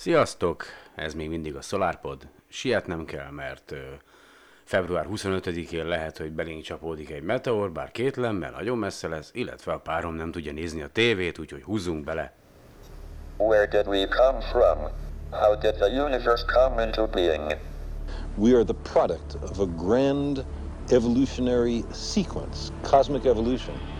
Sziasztok! Ez még mindig a SolarPod. Sietnem kell, mert február 25-én lehet, hogy belénk csapódik egy meteor, bár kétlem, mert nagyon messze lesz, illetve a párom nem tudja nézni a tévét, úgyhogy húzzunk bele. Where did we come from? How did the universe come into being? We are the product of a grand evolutionary sequence, cosmic evolution.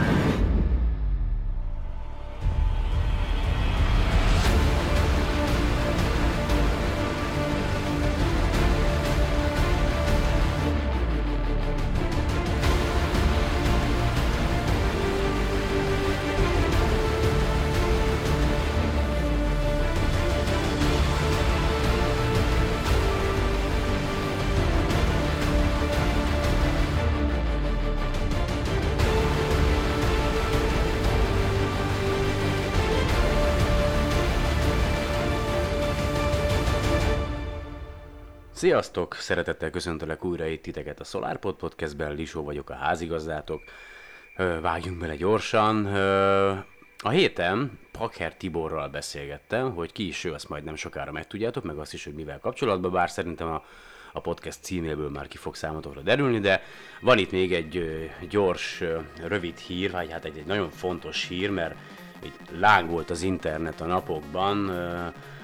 Sziasztok! Szeretettel köszöntelek újra itt titeket a SolarPod Podcastben, Lisó vagyok a házigazdátok. Vágjunk bele gyorsan. A héten Paker Tiborral beszélgettem, hogy ki is ő, azt majd nem sokára megtudjátok, meg azt is, hogy mivel kapcsolatban, bár szerintem a, a podcast címéből már ki fog számotokra derülni, de van itt még egy gyors, rövid hír, vagy hát egy, egy nagyon fontos hír, mert így lángolt az internet a napokban,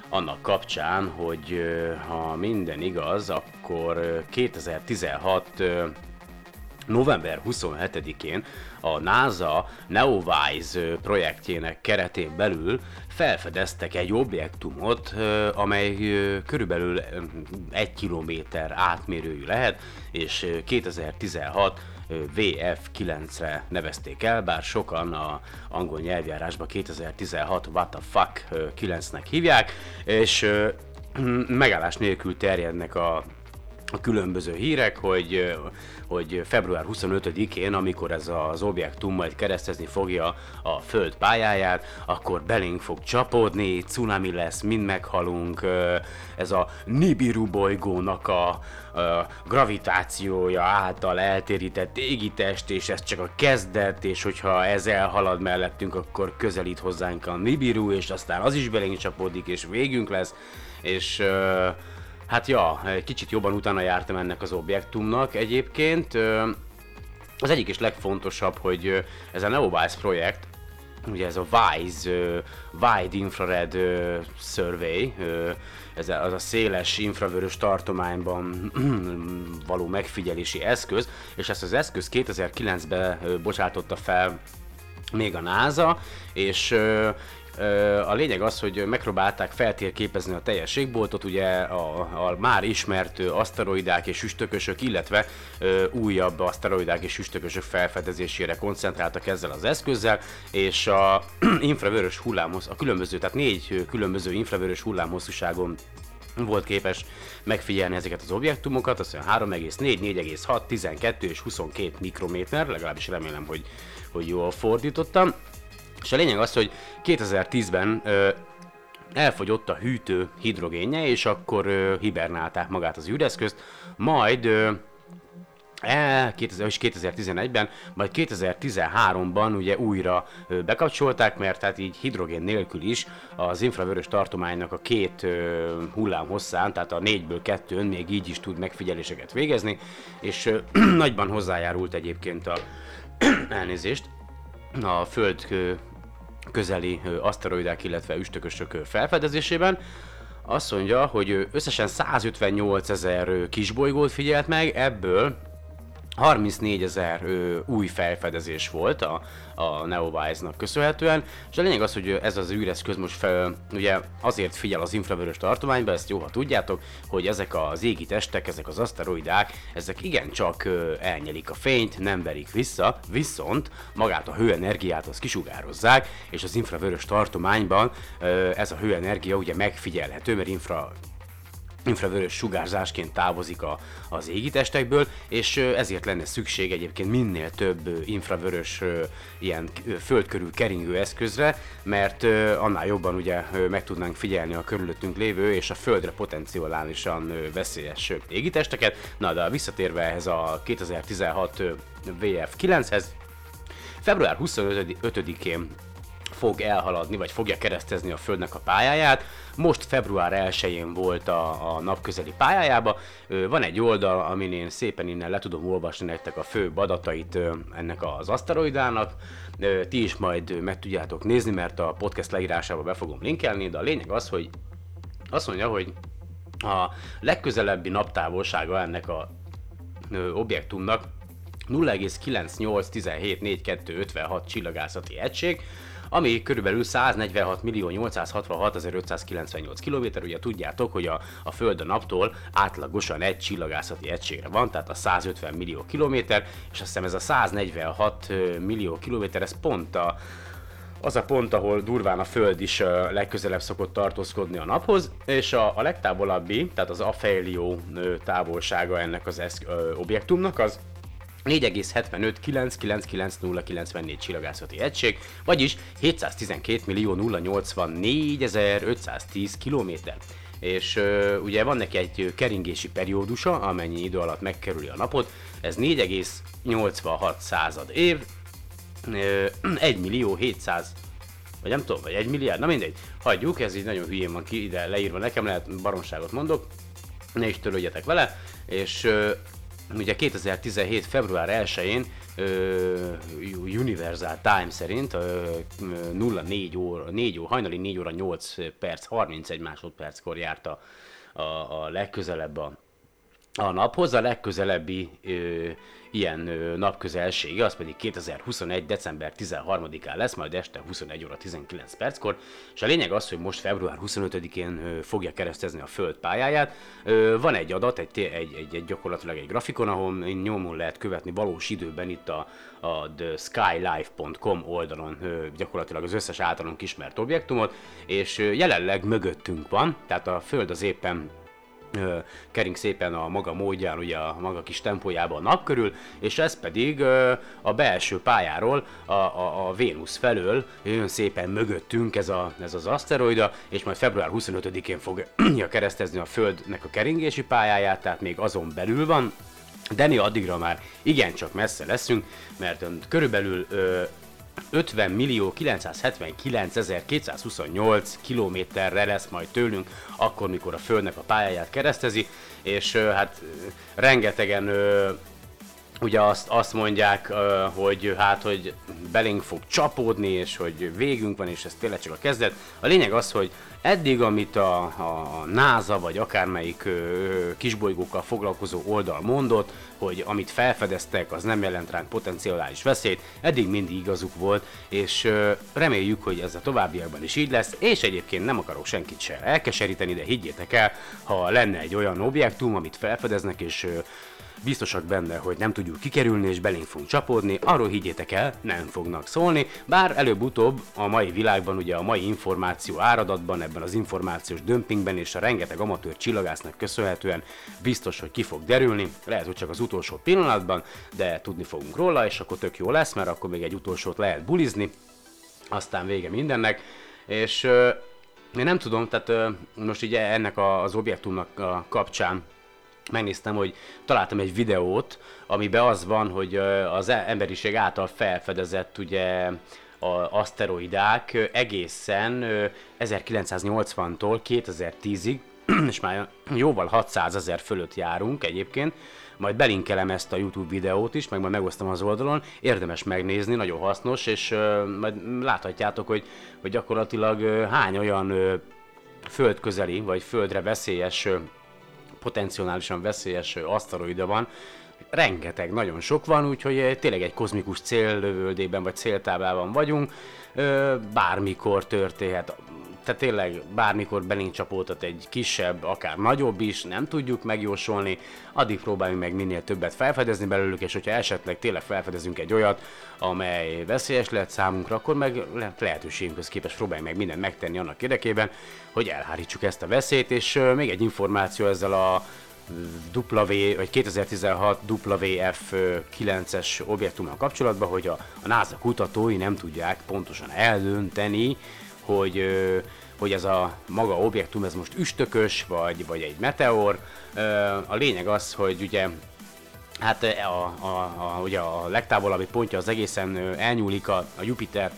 annak kapcsán, hogy ha minden igaz, akkor ö, 2016 ö, november 27-én a NASA Neowise projektjének keretén belül felfedeztek egy objektumot, amely körülbelül egy kilométer átmérőjű lehet, és ö, 2016 ö, VF9-re nevezték el, bár sokan a angol nyelvjárásban 2016 What the fuck ö, 9-nek hívják, és megállás nélkül terjednek a a különböző hírek, hogy, hogy február 25-én, amikor ez az objektum majd keresztezni fogja a Föld pályáját, akkor belénk fog csapódni, cunami lesz, mind meghalunk, ez a Nibiru bolygónak a, a gravitációja által eltérített égitest, és ez csak a kezdet, és hogyha ez elhalad mellettünk, akkor közelít hozzánk a Nibiru, és aztán az is belénk csapódik, és végünk lesz, és uh, Hát ja, egy kicsit jobban utána jártam ennek az objektumnak egyébként. Az egyik és legfontosabb, hogy ez a Neowise projekt, ugye ez a WISE, Wide Infrared Survey, ez az a széles infravörös tartományban való megfigyelési eszköz, és ezt az eszköz 2009-ben ö, bocsátotta fel még a NASA, és a lényeg az, hogy megpróbálták feltérképezni a teljes égboltot, ugye a, a már ismert aszteroidák és üstökösök, illetve ö, újabb aszteroidák és üstökösök felfedezésére koncentráltak ezzel az eszközzel, és a infravörös hullámhoz, a különböző, tehát négy különböző infravörös hullámhosszúságon volt képes megfigyelni ezeket az objektumokat, azt mondja 3,4, 4,6, 12 és 22 mikrométer, legalábbis remélem, hogy, hogy jól fordítottam. És a lényeg az, hogy 2010-ben ö, elfogyott a hűtő hidrogénje, és akkor ö, hibernálták magát az űreszközt, majd ö, E, 2000, és 2011-ben, majd 2013-ban ugye újra bekapcsolták, mert hát így hidrogén nélkül is az infravörös tartománynak a két hullám hosszán, tehát a négyből kettőn még így is tud megfigyeléseket végezni, és nagyban hozzájárult egyébként a elnézést a Föld közeli aszteroidák, illetve üstökösök felfedezésében. Azt mondja, hogy összesen 158 ezer kisbolygót figyelt meg, ebből 34 ezer új felfedezés volt a, a Neowise-nak köszönhetően, és a lényeg az, hogy ez az űreszköz most fel, ugye azért figyel az infravörös tartományba, ezt jó, ha tudjátok, hogy ezek az égi testek, ezek az aszteroidák, ezek igencsak ö, elnyelik a fényt, nem verik vissza, viszont magát a hőenergiát az kisugározzák, és az infravörös tartományban ez a hőenergia ugye megfigyelhető, mert infra infravörös sugárzásként távozik a, az égitestekből, és ezért lenne szükség egyébként minél több infravörös ilyen föld körül keringő eszközre, mert annál jobban ugye meg tudnánk figyelni a körülöttünk lévő és a földre potenciálisan veszélyes égitesteket. Na de visszatérve ehhez a 2016 ö, VF9-hez, február 25-én fog elhaladni, vagy fogja keresztezni a Földnek a pályáját. Most február 1-én volt a, a napközeli pályájába. Van egy oldal, amin én szépen innen le tudom olvasni nektek a fő adatait ennek az aszteroidának. Ti is majd meg tudjátok nézni, mert a podcast leírásába be fogom linkelni, de a lényeg az, hogy azt mondja, hogy a legközelebbi naptávolsága ennek a objektumnak 0,98174256 csillagászati egység, ami körülbelül 146 millió 866 km, ugye tudjátok, hogy a, a Föld a naptól átlagosan egy csillagászati egységre van, tehát a 150 millió kilométer, és azt hiszem ez a 146 ö, millió kilométer, ez pont a, az a pont, ahol durván a Föld is legközelebb szokott tartózkodni a naphoz, és a, a legtávolabbi, tehát az Aphelió ö, távolsága ennek az eszk, ö, objektumnak az 4,75999094 csillagászati egység, vagyis 712 millió 084 kilométer. És ugye van neki egy keringési periódusa, amennyi idő alatt megkerüli a napot, ez 4,86 század év, ö, 1 millió 700 vagy nem tudom, vagy 1 milliárd, na mindegy, hagyjuk, ez így nagyon hülyén van ki ide leírva nekem, lehet baromságot mondok, ne is törődjetek vele, és ugye 2017. február 1-én ö, Universal Time szerint ö, 04 óra, 4 óra, hajnali 4 óra 8 perc, 31 másodperckor járt a, a, a legközelebb a, a naphoz, a legközelebbi ö, ilyen ö, napközelsége, az pedig 2021. december 13-án lesz, majd este 21 óra 19 perckor, és a lényeg az, hogy most február 25-én ö, fogja keresztezni a Föld pályáját. Ö, van egy adat, egy, egy, egy, egy gyakorlatilag egy grafikon, ahol nyomon lehet követni valós időben itt a, a theskylife.com oldalon ö, gyakorlatilag az összes általunk ismert objektumot, és ö, jelenleg mögöttünk van, tehát a Föld az éppen kering szépen a maga módján, ugye a maga kis tempójában a nap körül, és ez pedig a belső pályáról, a, a, a Vénusz felől jön szépen mögöttünk ez, a, ez az aszteroida, és majd február 25-én fogja keresztezni a Földnek a keringési pályáját, tehát még azon belül van, de mi addigra már igencsak messze leszünk, mert körülbelül ö, 50 millió 979 228 kilométerre lesz majd tőlünk, akkor, mikor a Földnek a pályáját keresztezi, és hát rengetegen ugye azt, azt mondják, hogy hát, hogy belénk fog csapódni, és hogy végünk van, és ez tényleg csak a kezdet. A lényeg az, hogy eddig, amit a, a NASA, vagy akármelyik ö, kisbolygókkal foglalkozó oldal mondott, hogy amit felfedeztek, az nem jelent ránk potenciális veszélyt, eddig mindig igazuk volt, és ö, reméljük, hogy ez a továbbiakban is így lesz, és egyébként nem akarok senkit se elkeseríteni, de higgyétek el, ha lenne egy olyan objektum, amit felfedeznek, és ö, biztosak benne, hogy nem tudjuk kikerülni és belénk fogunk csapódni, arról higgyétek el, nem fognak szólni, bár előbb-utóbb a mai világban, ugye a mai információ áradatban, ebben az információs dömpingben és a rengeteg amatőr csillagásznak köszönhetően biztos, hogy ki fog derülni, lehet, hogy csak az utolsó pillanatban, de tudni fogunk róla, és akkor tök jó lesz, mert akkor még egy utolsót lehet bulizni, aztán vége mindennek, és én nem tudom, tehát most ugye ennek az objektumnak a kapcsán megnéztem, hogy találtam egy videót, amiben az van, hogy az e- emberiség által felfedezett ugye a aszteroidák egészen ö, 1980-tól 2010-ig, és már jóval 600 ezer fölött járunk egyébként, majd belinkelem ezt a YouTube videót is, meg majd megosztom az oldalon, érdemes megnézni, nagyon hasznos, és majd láthatjátok, hogy, hogy gyakorlatilag hány olyan földközeli, vagy földre veszélyes potenciálisan veszélyes aszteroida van, rengeteg, nagyon sok van, úgyhogy ö, tényleg egy kozmikus céllövöldében vagy céltáblában vagyunk, bármikor történhet tehát tényleg bármikor belénk csapódhat egy kisebb, akár nagyobb is, nem tudjuk megjósolni, addig próbáljunk meg minél többet felfedezni belőlük, és hogyha esetleg tényleg felfedezünk egy olyat, amely veszélyes lehet számunkra, akkor meg le- lehetőségünkhöz képest próbáljunk meg mindent megtenni annak érdekében, hogy elhárítsuk ezt a veszélyt, és még egy információ ezzel a W, vagy 2016 WF 9-es objektummal kapcsolatban, hogy a, a NASA kutatói nem tudják pontosan eldönteni, hogy, hogy ez a maga objektum, ez most üstökös, vagy, vagy egy meteor. A lényeg az, hogy ugye Hát a, a, a, ugye a legtávolabbi pontja az egészen elnyúlik a, a Jupiter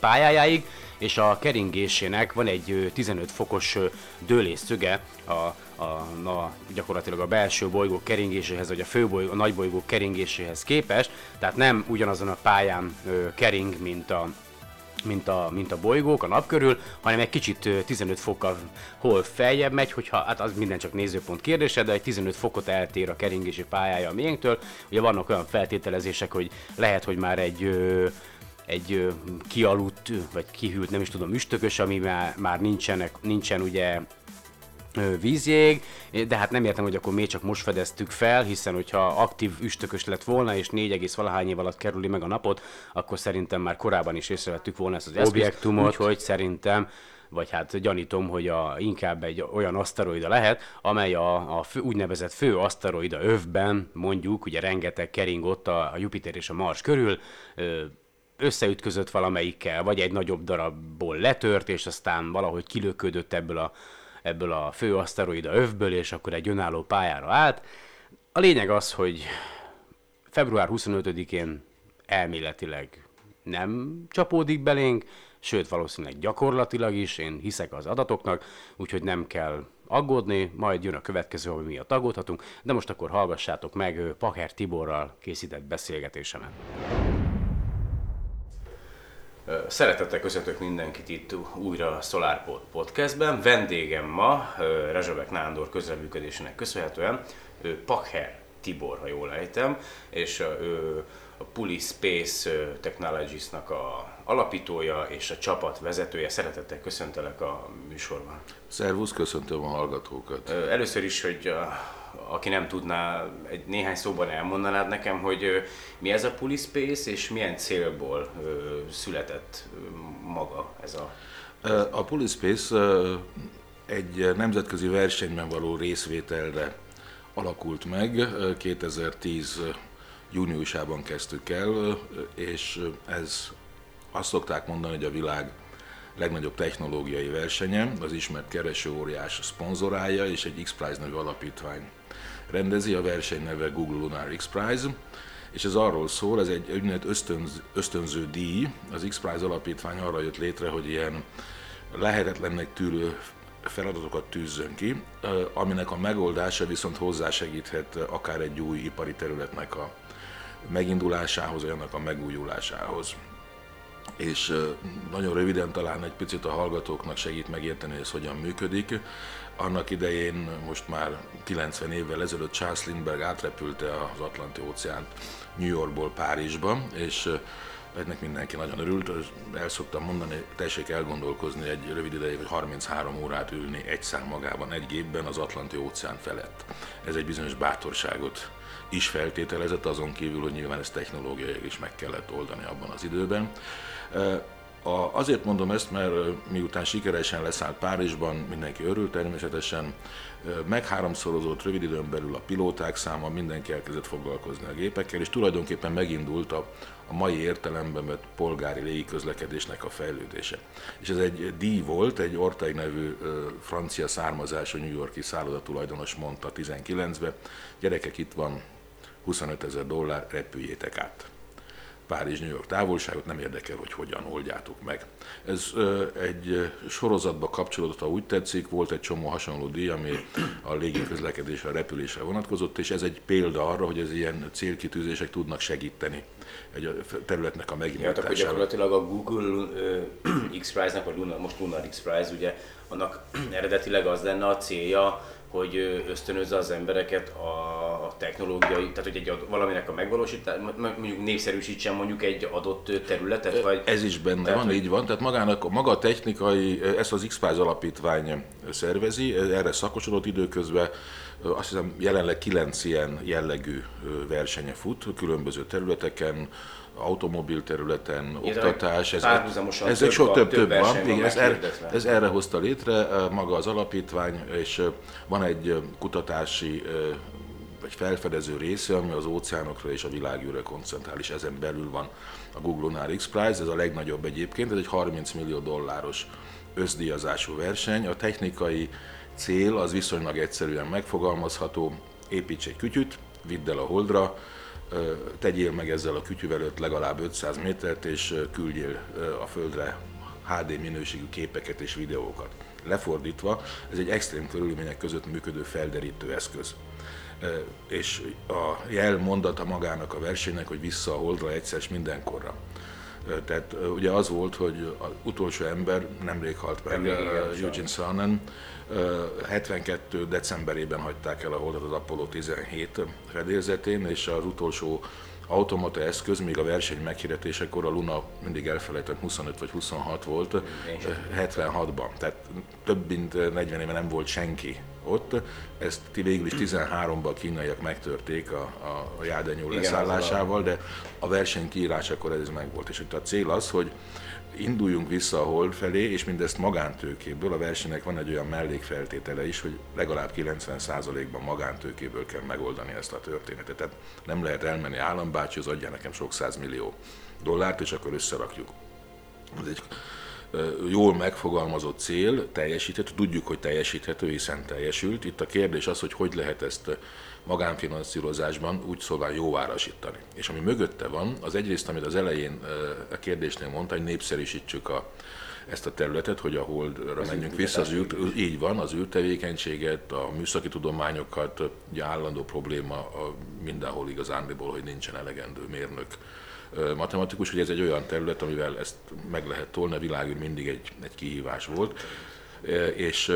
pályájáig, és a keringésének van egy ö, 15 fokos ö, dőlésszöge a, a, a, gyakorlatilag a belső bolygó keringéséhez, vagy a főbolygó, a nagybolygó keringéséhez képest, tehát nem ugyanazon a pályán ö, kering, mint a, mint a, mint a bolygók a nap körül, hanem egy kicsit ö, 15 fokkal hol feljebb megy, hogyha, hát az minden csak nézőpont kérdése, de egy 15 fokot eltér a keringési pályája a miénktől. Ugye vannak olyan feltételezések, hogy lehet, hogy már egy egy kialudt, vagy kihűlt, nem is tudom, üstökös, ami már, már nincsenek, nincsen ugye vízjég, de hát nem értem, hogy akkor miért csak most fedeztük fel, hiszen hogyha aktív üstökös lett volna, és 4, valahány év alatt kerüli meg a napot, akkor szerintem már korábban is észrevettük volna ezt az objektumot, úgyhogy szerintem vagy hát gyanítom, hogy a, inkább egy olyan aszteroida lehet, amely a, a fő, úgynevezett fő aszteroida övben, mondjuk, ugye rengeteg kering ott a, a Jupiter és a Mars körül, összeütközött valamelyikkel, vagy egy nagyobb darabból letört, és aztán valahogy kilöködött ebből a, ebből a fő aszteroida övből, és akkor egy önálló pályára állt. A lényeg az, hogy február 25-én elméletileg nem csapódik belénk, sőt valószínűleg gyakorlatilag is, én hiszek az adatoknak, úgyhogy nem kell aggódni, majd jön a következő, ami miatt aggódhatunk, de most akkor hallgassátok meg Paker Tiborral készített beszélgetésemet. Szeretettel köszöntök mindenkit itt újra a SolarPod podcastben. Vendégem ma ö, Rezsabek Nándor közreműködésének köszönhetően ő Pakher Tibor, ha jól ejtem, és ő a Puli Space Technologies-nak a alapítója és a csapat vezetője. Szeretettel köszöntelek a műsorban. Szervusz, köszöntöm a hallgatókat. Először is, hogy aki nem tudná, egy néhány szóban elmondanád nekem, hogy mi ez a Puli Space, és milyen célból született maga ez a... A Pulispace egy nemzetközi versenyben való részvételre alakult meg. 2010 júniusában kezdtük el, és ez azt szokták mondani, hogy a világ legnagyobb technológiai versenye, az ismert keresőóriás szponzorálja, és egy X-Prize nevű alapítvány rendezi, a verseny neve Google Lunar X-Prize, és ez arról szól, ez egy úgynevezett ösztönz, ösztönző díj, az X-Prize alapítvány arra jött létre, hogy ilyen lehetetlennek tűrő feladatokat tűzzön ki, aminek a megoldása viszont hozzásegíthet akár egy új ipari területnek a megindulásához, vagy annak a megújulásához és nagyon röviden talán egy picit a hallgatóknak segít megérteni, hogy ez hogyan működik. Annak idején, most már 90 évvel ezelőtt Charles Lindbergh átrepülte az Atlanti óceánt New Yorkból Párizsba, és ennek mindenki nagyon örült. El szoktam mondani, tessék elgondolkozni egy rövid ideig, hogy 33 órát ülni egy szám magában, egy gépben az Atlanti óceán felett. Ez egy bizonyos bátorságot is feltételezett, azon kívül, hogy nyilván ezt technológiailag is meg kellett oldani abban az időben. A, azért mondom ezt, mert miután sikeresen leszállt Párizsban, mindenki örült természetesen, megháromszorozott rövid időn belül a pilóták száma, mindenki elkezdett foglalkozni a gépekkel, és tulajdonképpen megindult a, a mai értelemben vett polgári légiközlekedésnek a fejlődése. És ez egy díj volt, egy Orteig nevű francia származású New Yorki szállodatulajdonos mondta 19-ben, gyerekek itt van 25 ezer dollár, repüljétek át. Párizs-New York távolságot, nem érdekel, hogy hogyan oldjátok meg. Ez egy sorozatba kapcsolódott, ha úgy tetszik, volt egy csomó hasonló díj, ami a légiközlekedésre, a repülésre vonatkozott, és ez egy példa arra, hogy ez ilyen célkitűzések tudnak segíteni egy területnek a Ja, tehát akkor megindításában. gyakorlatilag a Google ö, X-Prize-nak, vagy Lunar, most Lunar X-Prize, ugye annak eredetileg az lenne a célja, hogy ösztönözze az embereket a technológiai, tehát hogy egy ad, valaminek a megvalósítás, mondjuk népszerűsítsen mondjuk egy adott területet, vagy Ez is benne Tehát, van, hogy- így van. Tehát magának, maga a technikai, ezt az x alapítvány szervezi, erre szakosodott időközben, azt hiszem jelenleg kilenc ilyen jellegű versenye fut különböző területeken, automobil területen, Illetve oktatás, ez, ezek több sok a- több, több több van, van igen, ez, erre, meghirdetve. ez erre hozta létre maga az alapítvány, és van egy kutatási vagy felfedező része, ami az óceánokra és a világűrre koncentrál, és ezen belül van a Google Lunar X Prize, ez a legnagyobb egyébként, ez egy 30 millió dolláros összdíjazású verseny. A technikai cél az viszonylag egyszerűen megfogalmazható, építs egy kütyüt, vidd el a holdra, tegyél meg ezzel a kütyüvel öt legalább 500 métert, és küldjél a Földre HD minőségű képeket és videókat. Lefordítva, ez egy extrém körülmények között működő felderítő eszköz. És a jel mondata magának a versenynek, hogy vissza a holdra egyszer mindenkorra. Tehát ugye az volt, hogy az utolsó ember nemrég halt meg, sajnos. Eugene Cernan, Ö, 72. decemberében hagyták el a holdat az Apollo 17 fedélzetén, és az utolsó automata eszköz, még a verseny meghirdetésekor a Luna mindig elfelejtett 25 vagy 26 volt, ö, 76-ban. Tehát több mint 40 éve nem volt senki ott. Ezt ti végül is 13-ban a kínaiak megtörték a, a, a jádenyó leszállásával, de a verseny kiírásakor ez megvolt. És itt a cél az, hogy induljunk vissza a hold felé, és mindezt magántőkéből, a versenynek van egy olyan mellékfeltétele is, hogy legalább 90%-ban magántőkéből kell megoldani ezt a történetet. Tehát nem lehet elmenni állambácsihoz, adja nekem sok százmillió dollárt, és akkor összerakjuk. Ez egy jól megfogalmazott cél, teljesíthető, tudjuk, hogy teljesíthető, hiszen teljesült. Itt a kérdés az, hogy hogy lehet ezt magánfinanszírozásban úgy szóval jóvárasítani. És ami mögötte van, az egyrészt, amit az elején a kérdésnél mondta, hogy népszerűsítsük a, ezt a területet, hogy a holdra menjünk vissza, az űr, így van, az űrtevékenységet, a műszaki tudományokat, ugye állandó probléma a mindenhol igazándiból, hogy nincsen elegendő mérnök, matematikus, hogy ez egy olyan terület, amivel ezt meg lehet tolni, a világűr mindig egy, egy kihívás volt. És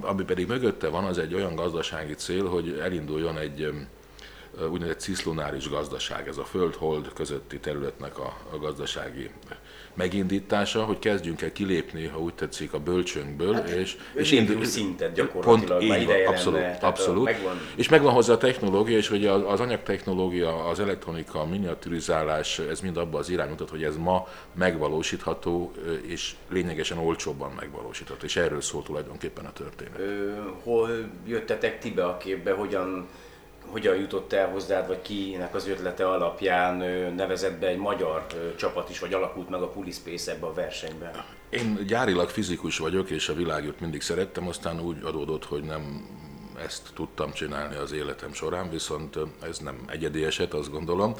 ami pedig mögötte van, az egy olyan gazdasági cél, hogy elinduljon egy úgynevezett ciszlunáris gazdaság, ez a föld-hold közötti területnek a, a gazdasági megindítása, hogy kezdjünk el kilépni, ha úgy tetszik, a bölcsőnkből, Hát, és, és indu- indul szintet gyakorlatilag, már így van, abszolút, lenne, abszolút. megvan- És megvan hozzá a technológia, és hogy az, az anyagtechnológia, az elektronika, a miniaturizálás, ez mind abba az irány mutat, hogy ez ma megvalósítható, és lényegesen olcsóbban megvalósítható, és erről szól tulajdonképpen a történet. Ö, hol jöttetek ti be a képbe, hogyan, hogyan jutott el hozzád, vagy kinek az ötlete alapján nevezett be egy magyar csapat is, vagy alakult meg a Pulispace ebbe a versenyben? Én gyárilag fizikus vagyok, és a világot mindig szerettem, aztán úgy adódott, hogy nem ezt tudtam csinálni az életem során, viszont ez nem egyedi eset, azt gondolom.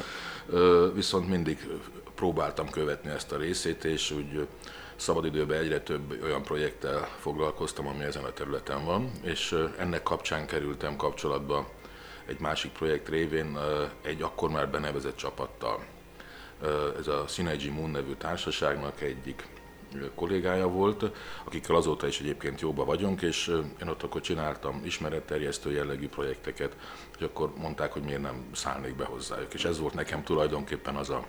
Viszont mindig próbáltam követni ezt a részét, és úgy szabadidőben egyre több olyan projekttel foglalkoztam, ami ezen a területen van, és ennek kapcsán kerültem kapcsolatba egy másik projekt révén egy akkor már benevezett csapattal. Ez a Synergy Moon nevű társaságnak egyik kollégája volt, akikkel azóta is egyébként jóba vagyunk, és én ott akkor csináltam ismeretterjesztő jellegű projekteket, és akkor mondták, hogy miért nem szállnék be hozzájuk. És ez volt nekem tulajdonképpen az a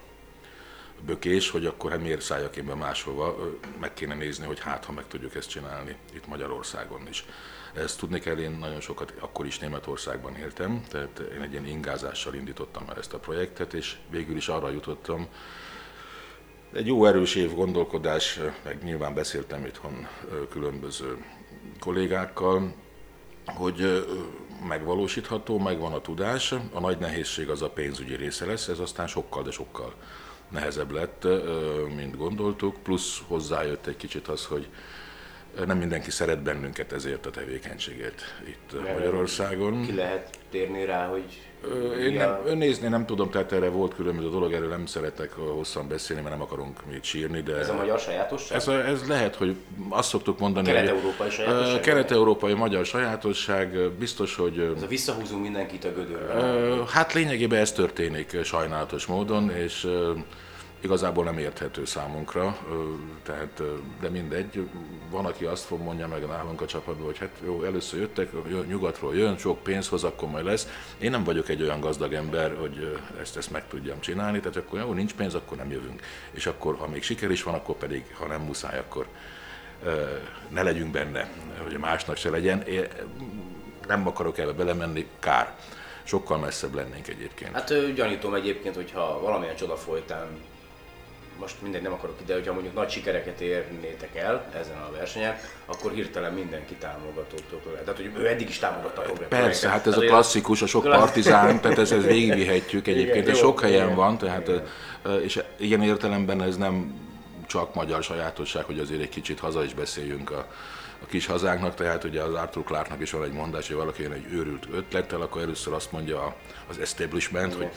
bökés, hogy akkor hát miért szálljak én be máshova, meg kéne nézni, hogy hát, ha meg tudjuk ezt csinálni itt Magyarországon is. Ezt tudni kell, én nagyon sokat akkor is Németországban éltem, tehát én egy ilyen ingázással indítottam el ezt a projektet, és végül is arra jutottam, egy jó erős év gondolkodás, meg nyilván beszéltem itthon különböző kollégákkal, hogy megvalósítható, megvan a tudás, a nagy nehézség az a pénzügyi része lesz, ez aztán sokkal, de sokkal nehezebb lett, mint gondoltuk, plusz hozzájött egy kicsit az, hogy nem mindenki szeret bennünket ezért a tevékenységért itt Magyarországon. Ki lehet térni rá, hogy Én nem, a- nézni nem tudom, tehát erre volt különböző dolog, erről nem szeretek hosszan beszélni, mert nem akarunk még sírni, de... ez a magyar sajátosság? Ez, a, ez lehet, hogy azt szoktuk mondani, Kelet-európai hogy sajátosság? ö, kelet-európai magyar sajátosság, biztos, hogy Ez a visszahúzunk mindenkit a gödörbe. Hát lényegében ez történik sajnálatos módon, és igazából nem érthető számunkra, tehát, de mindegy, van, aki azt fog mondja meg nálunk a csapatban, hogy hát jó, először jöttek, jö- nyugatról jön, sok pénz hoz, akkor majd lesz. Én nem vagyok egy olyan gazdag ember, hogy ezt, ezt meg tudjam csinálni, tehát akkor jó, nincs pénz, akkor nem jövünk. És akkor, ha még siker is van, akkor pedig, ha nem muszáj, akkor ne legyünk benne, hogy másnak se legyen. Én nem akarok ebbe belemenni, kár. Sokkal messzebb lennénk egyébként. Hát gyanítom egyébként, hogyha valamilyen csoda folytán, most mindegy, nem akarok ide, hogyha mondjuk nagy sikereket érnétek el ezen a versenyen, akkor hirtelen mindenki támogatótok lehet. Tehát, hogy ő eddig is támogatta a Persze, hát ez a klasszikus, a sok Klassz- partizán, tehát ez, ez végigvihetjük egyébként, Igen, ez jó, sok helyen igen, van, tehát, igen. és ilyen értelemben ez nem csak magyar sajátosság, hogy azért egy kicsit haza is beszéljünk a, a kis hazánknak, tehát ugye az Arthur Clarknak is van egy mondás, hogy valaki jön egy őrült ötlettel, akkor először azt mondja az establishment, hogy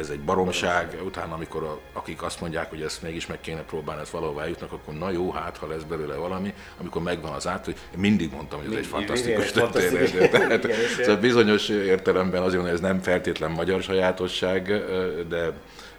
ez egy baromság, utána amikor a, akik azt mondják, hogy ezt mégis meg kéne próbálni, ezt valahova eljutnak, akkor na jó, hát ha lesz belőle valami, amikor megvan az át, hogy én mindig mondtam, hogy ez egy Mindig, fantasztikus igen, fantasztikus. történet. Tehát, Igen, szóval bizonyos értelemben azért, hogy ez nem feltétlen magyar sajátosság, de,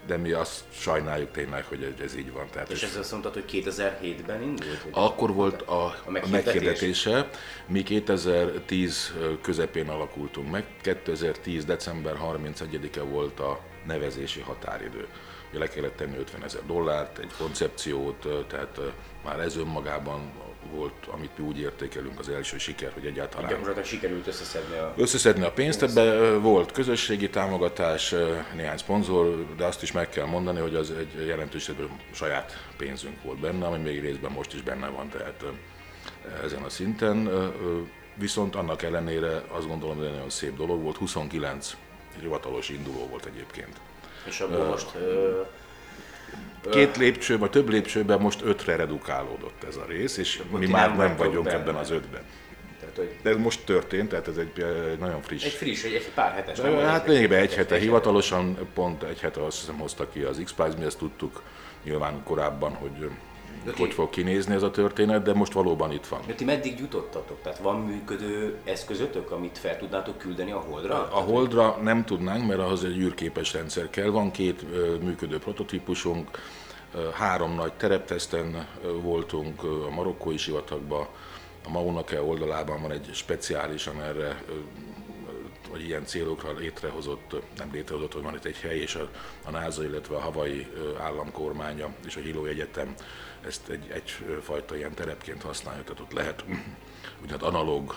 de mi azt sajnáljuk tényleg, hogy ez- így van. Tehát És ez, azt mondtad, hogy 2007-ben indult? Akkor volt a, a meghirdetés? meghirdetése, mi 2010 közepén alakultunk meg, 2010. december 31-e volt a nevezési határidő. Ugye le kellett tenni 50 ezer dollárt, egy koncepciót, tehát már ez önmagában volt, amit mi úgy értékelünk az első siker, hogy egyáltalán Gyakorlatilag sikerült összeszedni a... összeszedni a pénzt, ebbe volt közösségi támogatás, néhány szponzor, de azt is meg kell mondani, hogy az egy jelentős saját pénzünk volt benne, ami még részben most is benne van, tehát ezen a szinten. Viszont annak ellenére azt gondolom, hogy egy nagyon szép dolog volt, 29 hivatalos induló volt egyébként. És abból most... Ö, Két lépcső, vagy több lépcsőben most ötre redukálódott ez a rész, és mi már nem vagyunk benne. ebben az ötben. tehát, hogy De ez most történt, tehát ez egy ö, nagyon friss egy friss, egy, egy pár hetes. De hát lényegében egy hete egy- hivatalosan, pont egy hete azt hiszem hozta ki az x mi ezt tudtuk nyilván korábban, hogy De hogy ki- fog kinézni ez a történet, de most valóban itt van. De ti meddig jutottatok? Tehát van működő eszközötök, amit fel tudnátok küldeni a Holdra? A Holdra nem tudnánk, mert ahhoz egy űrképes rendszer kell. Van két működő prototípusunk, három nagy terepteszten voltunk a marokkói sivatagban, a Maunake oldalában van egy speciálisan erre vagy ilyen célokra létrehozott, nem létrehozott, hogy van itt egy hely, és a, a NASA, illetve a havai államkormánya és a Hilo Egyetem ezt egy, egyfajta ilyen terepként használja, tehát ott lehet úgynevezett analóg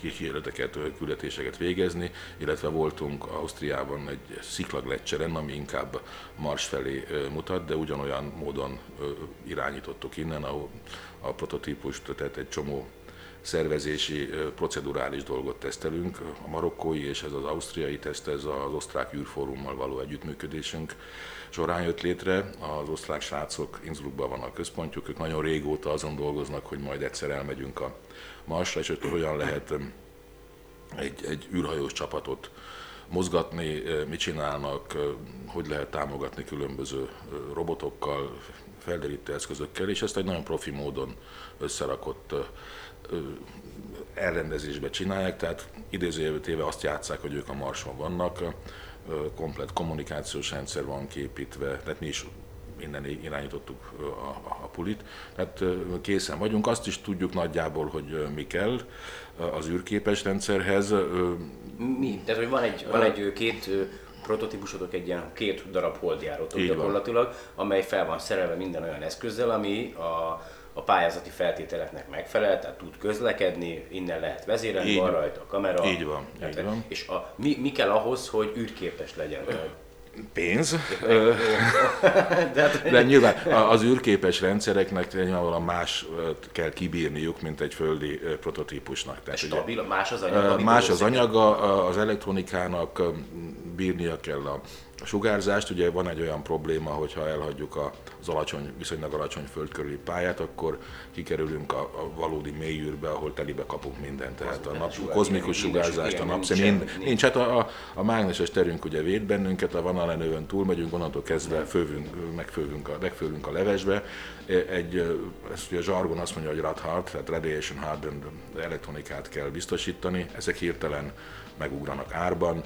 kísérleteket, küldetéseket végezni, illetve voltunk Ausztriában egy sziklagletcseren, ami inkább Mars felé mutat, de ugyanolyan módon irányítottuk innen, ahol a prototípust, tehát egy csomó szervezési, procedurális dolgot tesztelünk. A marokkói és ez az ausztriai teszt, ez az osztrák űrfórummal való együttműködésünk során jött létre. Az osztrák srácok Innsbruckban van a központjuk, ők nagyon régóta azon dolgoznak, hogy majd egyszer elmegyünk a Marsra, és hogy hogyan lehet egy, egy űrhajós csapatot mozgatni, mit csinálnak, hogy lehet támogatni különböző robotokkal, felderítő eszközökkel, és ezt egy nagyon profi módon összerakott elrendezésbe csinálják, tehát idézőjelbe téve azt játszák, hogy ők a Marson vannak, komplet kommunikációs rendszer van képítve, tehát mi is innen irányítottuk a, a, pulit. Tehát készen vagyunk, azt is tudjuk nagyjából, hogy mi kell az űrképes rendszerhez. Mi? Tehát, hogy van egy, van egy két prototípusotok, egy ilyen két darab holdjárótok Így van. gyakorlatilag, amely fel van szerelve minden olyan eszközzel, ami a, a pályázati feltételeknek megfelel, tehát tud közlekedni, innen lehet vezérelni, Így van rajta a kamera. Így van, Tehát, így van. És a, mi, mi kell ahhoz, hogy űrképes legyen? pénz, De, hát, de nyilván az űrképes rendszereknek nyilvánvalóan más kell kibírniuk, mint egy földi prototípusnak. Tehát, ugye- stabil, más az anyag, Ö, amit Más az anyaga, az elektronikának bírnia kell a sugárzást. Ugye van egy olyan probléma, hogyha elhagyjuk a- az alacsony, viszonylag alacsony föld körüli pályát, akkor kikerülünk a, a valódi mélyűrbe, ahol telibe kapunk mindent. Tehát a nap, sugár- kozmikus sugárzást, a napszem, nincs semmi, nincs. Hát a, a, a mágneses terünk ugye véd bennünket, a vanalenőön túlmegyünk, onnantól kezdve fővünk, megfővünk a, megfővünk a levesbe. Egy, ö, ezt ugye a zsargon azt mondja, hogy rad hard, tehát radiation hardened elektronikát kell biztosítani. Ezek hirtelen megugranak árban.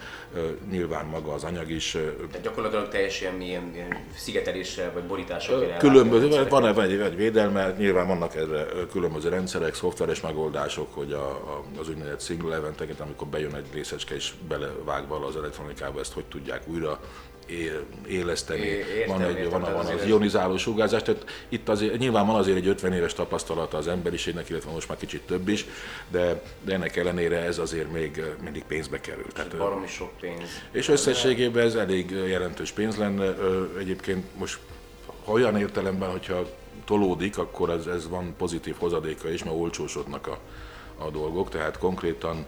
Nyilván maga az anyag is Tehát gyakorlatilag teljesen ilyen, ilyen szigeteléssel vagy borítással kell Különböző, van rendszereket. egy, egy védelme, nyilván vannak erre különböző rendszerek, szoftveres megoldások, hogy a, a, az úgynevezett single eventeket, amikor bejön egy részecske és belevág vala az elektronikába, ezt hogy tudják újra éleszteni. Értem, van egy, értem, van, van az azért- ionizáló sugárzás, tehát itt azért, nyilván van azért egy 50 éves tapasztalata az emberiségnek, illetve most már kicsit több is, de, de ennek ellenére ez azért még mindig pénzbe kerül. Tehát, eh, Baromi sok pénz. és összességében ez elég jelentős pénz lenne. Egyébként most ha olyan értelemben, hogyha tolódik, akkor ez, ez van pozitív hozadéka is, mert olcsósodnak a, a dolgok. Tehát konkrétan,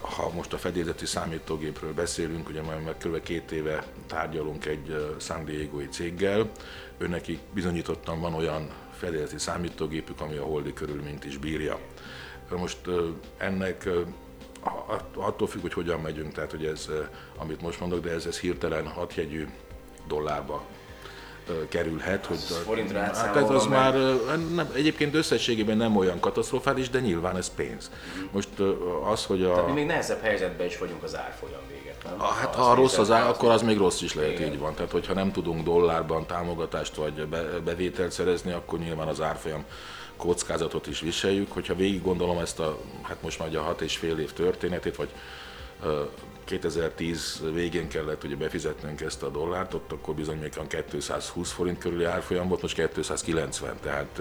ha most a fedélzeti számítógépről beszélünk, ugye már kb. két éve tárgyalunk egy San Diego-i céggel, őnekik bizonyítottan van olyan fedélzeti számítógépük, ami a holdi körülményt is bírja. Most ennek attól függ, hogy hogyan megyünk, tehát hogy ez, amit most mondok, de ez, ez hirtelen hatjegyű dollárba kerülhet. Hogy forintra hát ez az meg- már nem, egyébként összességében nem olyan katasztrofális, de nyilván ez pénz. Most eh, az, hogy a... Mi még nehezebb helyzetben is vagyunk az árfolyam véget, nem? Ah, Hát azt ha rossz az ár, akkor az még rossz is lehet, Igen. így van. Tehát, hogyha nem tudunk dollárban támogatást vagy be, bevételt szerezni, akkor nyilván az árfolyam kockázatot is viseljük. Hogyha végig gondolom ezt a, hát most már a hat és fél év történetét, vagy 2010 végén kellett ugye befizetnünk ezt a dollárt, ott akkor bizony még olyan 220 forint körüli árfolyam volt, most 290, tehát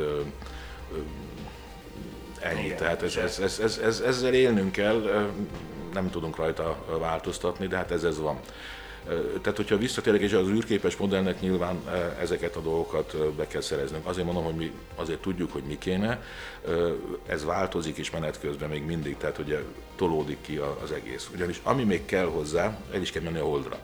Ennyi, Igen, tehát ez, ez, ez, ez, ez, ezzel élnünk kell, nem tudunk rajta változtatni, de hát ez ez van. Tehát, hogyha visszatérek, és az űrképes modellnek nyilván ezeket a dolgokat be kell szereznünk. Azért mondom, hogy mi azért tudjuk, hogy mi kéne. Ez változik is menet közben még mindig, tehát ugye tolódik ki az egész. Ugyanis ami még kell hozzá, el is kell menni a holdra.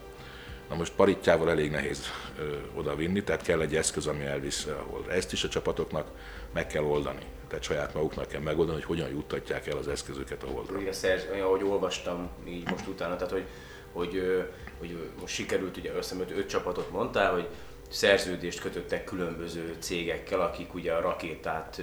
Na most parittyával elég nehéz ö, oda vinni, tehát kell egy eszköz, ami elvisz a holdra. Ezt is a csapatoknak meg kell oldani. Tehát saját maguknak kell megoldani, hogy hogyan juttatják el az eszközöket a holdra. Igen, Szerzs, ahogy olvastam így most utána, tehát hogy, hogy, hogy most sikerült, ugye össze öt, öt csapatot mondtál, hogy szerződést kötöttek különböző cégekkel, akik ugye a rakétát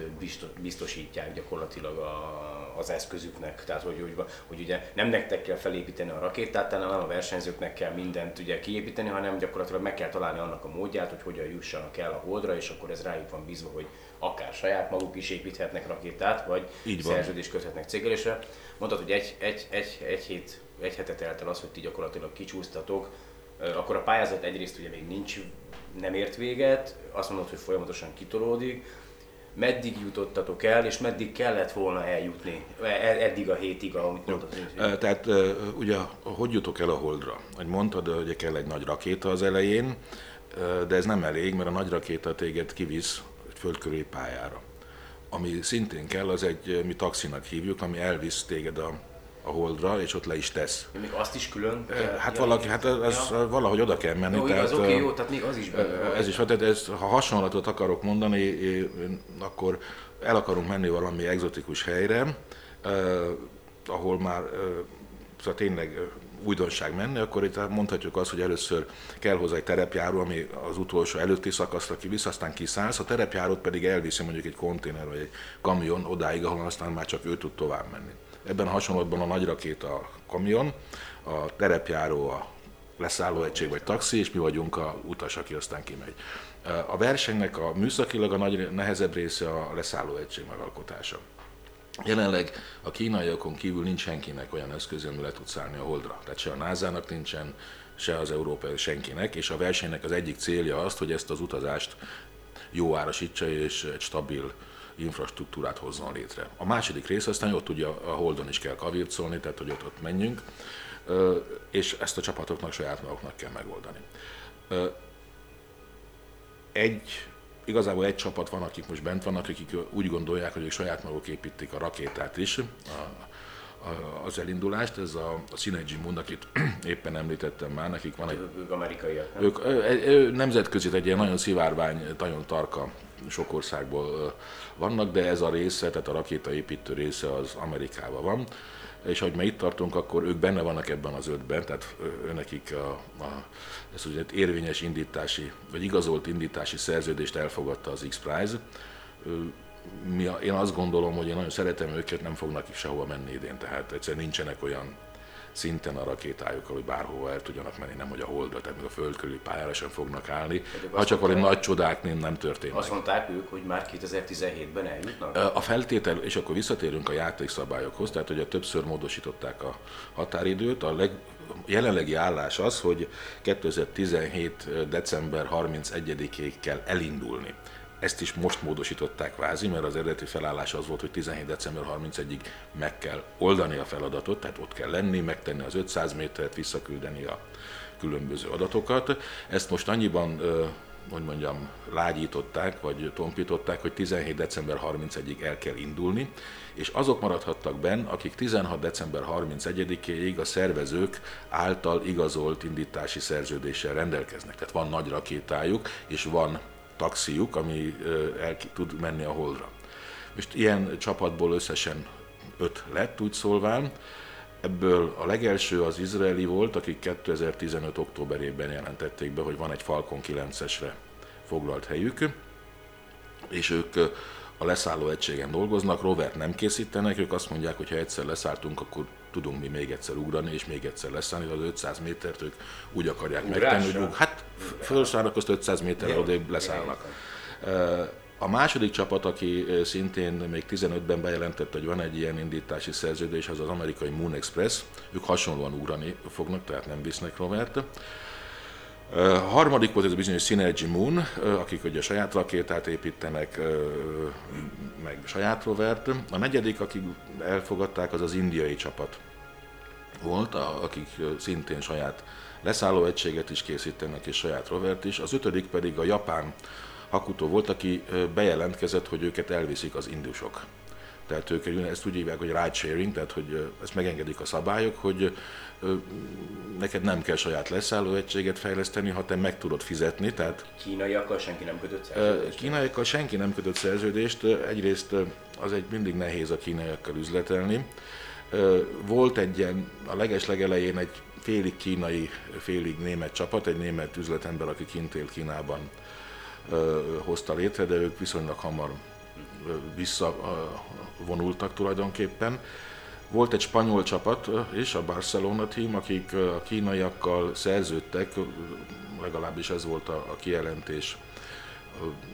biztosítják gyakorlatilag a, az eszközüknek. Tehát, hogy, hogy, hogy ugye nem nektek kell felépíteni a rakétát, hanem nem a versenyzőknek kell mindent ugye kiépíteni, hanem gyakorlatilag meg kell találni annak a módját, hogy hogyan jussanak el a holdra, és akkor ez rájuk van bízva, hogy akár saját maguk is építhetnek rakétát, vagy Így van. szerződést köthetnek cégélésre. Mondtad, hogy egy, egy, egy, egy, hét, egy hetet telt el az, hogy ti gyakorlatilag kicsúsztatok, akkor a pályázat egyrészt ugye még nincs, nem ért véget, azt mondod, hogy folyamatosan kitolódik, meddig jutottatok el, és meddig kellett volna eljutni, e- eddig a hétig, amit mondtad. Tehát ugye, hogy jutok el a Holdra? Hogy mondtad, hogy kell egy nagy rakéta az elején, de ez nem elég, mert a nagy rakéta téged kivisz egy földkörüli pályára. Ami szintén kell, az egy, mi taxinak hívjuk, ami elvisz téged a, a Holdra, és ott le is tesz. Még azt is külön? Ö, kell Hát, valaki, hát az, az Ja. valahogy oda kell menni. Jó, igaz, ö, oké, jó, tehát még az is benne van. ez is tehát ez, ha hasonlatot akarok mondani, akkor el akarunk menni valami egzotikus helyre, eh, ahol már eh, szóval tényleg eh, újdonság menne, akkor itt mondhatjuk azt, hogy először kell hozzá egy terepjáró, ami az utolsó előtti szakaszra kivisz, aztán kiszállsz, a terepjárót pedig elviszi mondjuk egy konténer vagy egy kamion odáig, ahol aztán már csak ő tud tovább menni. Ebben a hasonlatban a nagy rakéta a kamion, a terepjáró a leszálló egység vagy taxi, és mi vagyunk a utas, aki aztán kimegy. A versenynek a műszakilag a nagy, nehezebb része a leszálló egység megalkotása. Jelenleg a kínaiakon kívül nincs senkinek olyan eszköz, ami le tud szállni a holdra. Tehát se a NASA-nak nincsen, se az európai senkinek, és a versenynek az egyik célja az, hogy ezt az utazást jó árasítsa és egy stabil infrastruktúrát hozzon létre. A második rész aztán ott ugye a Holdon is kell kavircolni, tehát hogy ott, ott menjünk, és ezt a csapatoknak saját maguknak kell megoldani. Egy, igazából egy csapat van, akik most bent vannak, akik úgy gondolják, hogy ők saját maguk építik a rakétát is, a, a, az elindulást, ez a, a Synergy Moon, akit éppen említettem már, nekik van egy Ők amerikaiak, nem? ők ö, ö, nemzetközi, egy ilyen nagyon szivárvány, nagyon tarka sok országból vannak, de ez a része, tehát a rakétaépítő része az Amerikában van. És ahogy ma itt tartunk, akkor ők benne vannak ebben az ötben, tehát ö, őnekik a, a, ez ugye érvényes indítási, vagy igazolt indítási szerződést elfogadta az X-Prize. Mi, én azt gondolom, hogy én nagyon szeretem őket, nem fognak sehova menni idén, tehát egyszerűen nincsenek olyan szinten a rakétájukkal, hogy bárhova el tudjanak menni, nem hogy a holdra, tehát még a föld körüli pályára sem fognak állni, ha csak valami nagy csodák nem, nem történnek. Azt mondták ők, hogy már 2017-ben eljutnak? A feltétel, és akkor visszatérünk a játékszabályokhoz, tehát hogy többször módosították a határidőt, a leg, jelenlegi állás az, hogy 2017. december 31-ig kell elindulni. Ezt is most módosították vázi, mert az eredeti felállás az volt, hogy 17. december 31-ig meg kell oldani a feladatot, tehát ott kell lenni, megtenni az 500 métert, visszaküldeni a különböző adatokat. Ezt most annyiban hogy mondjam, lágyították, vagy tompították, hogy 17. december 31-ig el kell indulni, és azok maradhattak benn, akik 16. december 31-ig a szervezők által igazolt indítási szerződéssel rendelkeznek. Tehát van nagy rakétájuk, és van taxiuk, ami el tud menni a holdra. Most ilyen csapatból összesen öt lett, úgy szólván. Ebből a legelső az izraeli volt, akik 2015. októberében jelentették be, hogy van egy Falcon 9-esre foglalt helyük, és ők a leszálló egységen dolgoznak, rovert nem készítenek, ők azt mondják, hogy ha egyszer leszálltunk, akkor tudunk mi még egyszer ugrani, és még egyszer leszállni, az 500 métert ők úgy akarják Ugrásra. megtenni, hogy hát felszállnak, azt 500 méterre odébb leszállnak. A második csapat, aki szintén még 15-ben bejelentette, hogy van egy ilyen indítási szerződés, az az amerikai Moon Express. Ők hasonlóan ugrani fognak, tehát nem visznek rovert. Harmadik volt ez a bizonyos Synergy Moon, akik ugye saját rakétát építenek, meg saját rovert. A negyedik, akik elfogadták, az az indiai csapat volt, akik szintén saját leszálló egységet is készítenek, és saját rovert is. Az ötödik pedig a japán Hakuto volt, aki bejelentkezett, hogy őket elviszik az indusok. Tehát ők ezt úgy hívják, hogy ride sharing, tehát hogy ezt megengedik a szabályok, hogy neked nem kell saját leszállóegységet fejleszteni, ha te meg tudod fizetni. Tehát kínaiakkal senki nem kötött szerződést? Kínaiakkal senki nem kötött szerződést. Egyrészt az egy mindig nehéz a kínaiakkal üzletelni. Volt egy ilyen, a leges legelején egy félig kínai, félig német csapat, egy német üzletember, aki kint élt Kínában hozta létre, de ők viszonylag hamar visszavonultak tulajdonképpen. Volt egy spanyol csapat és a Barcelona team, akik a kínaiakkal szerződtek, legalábbis ez volt a, kijelentés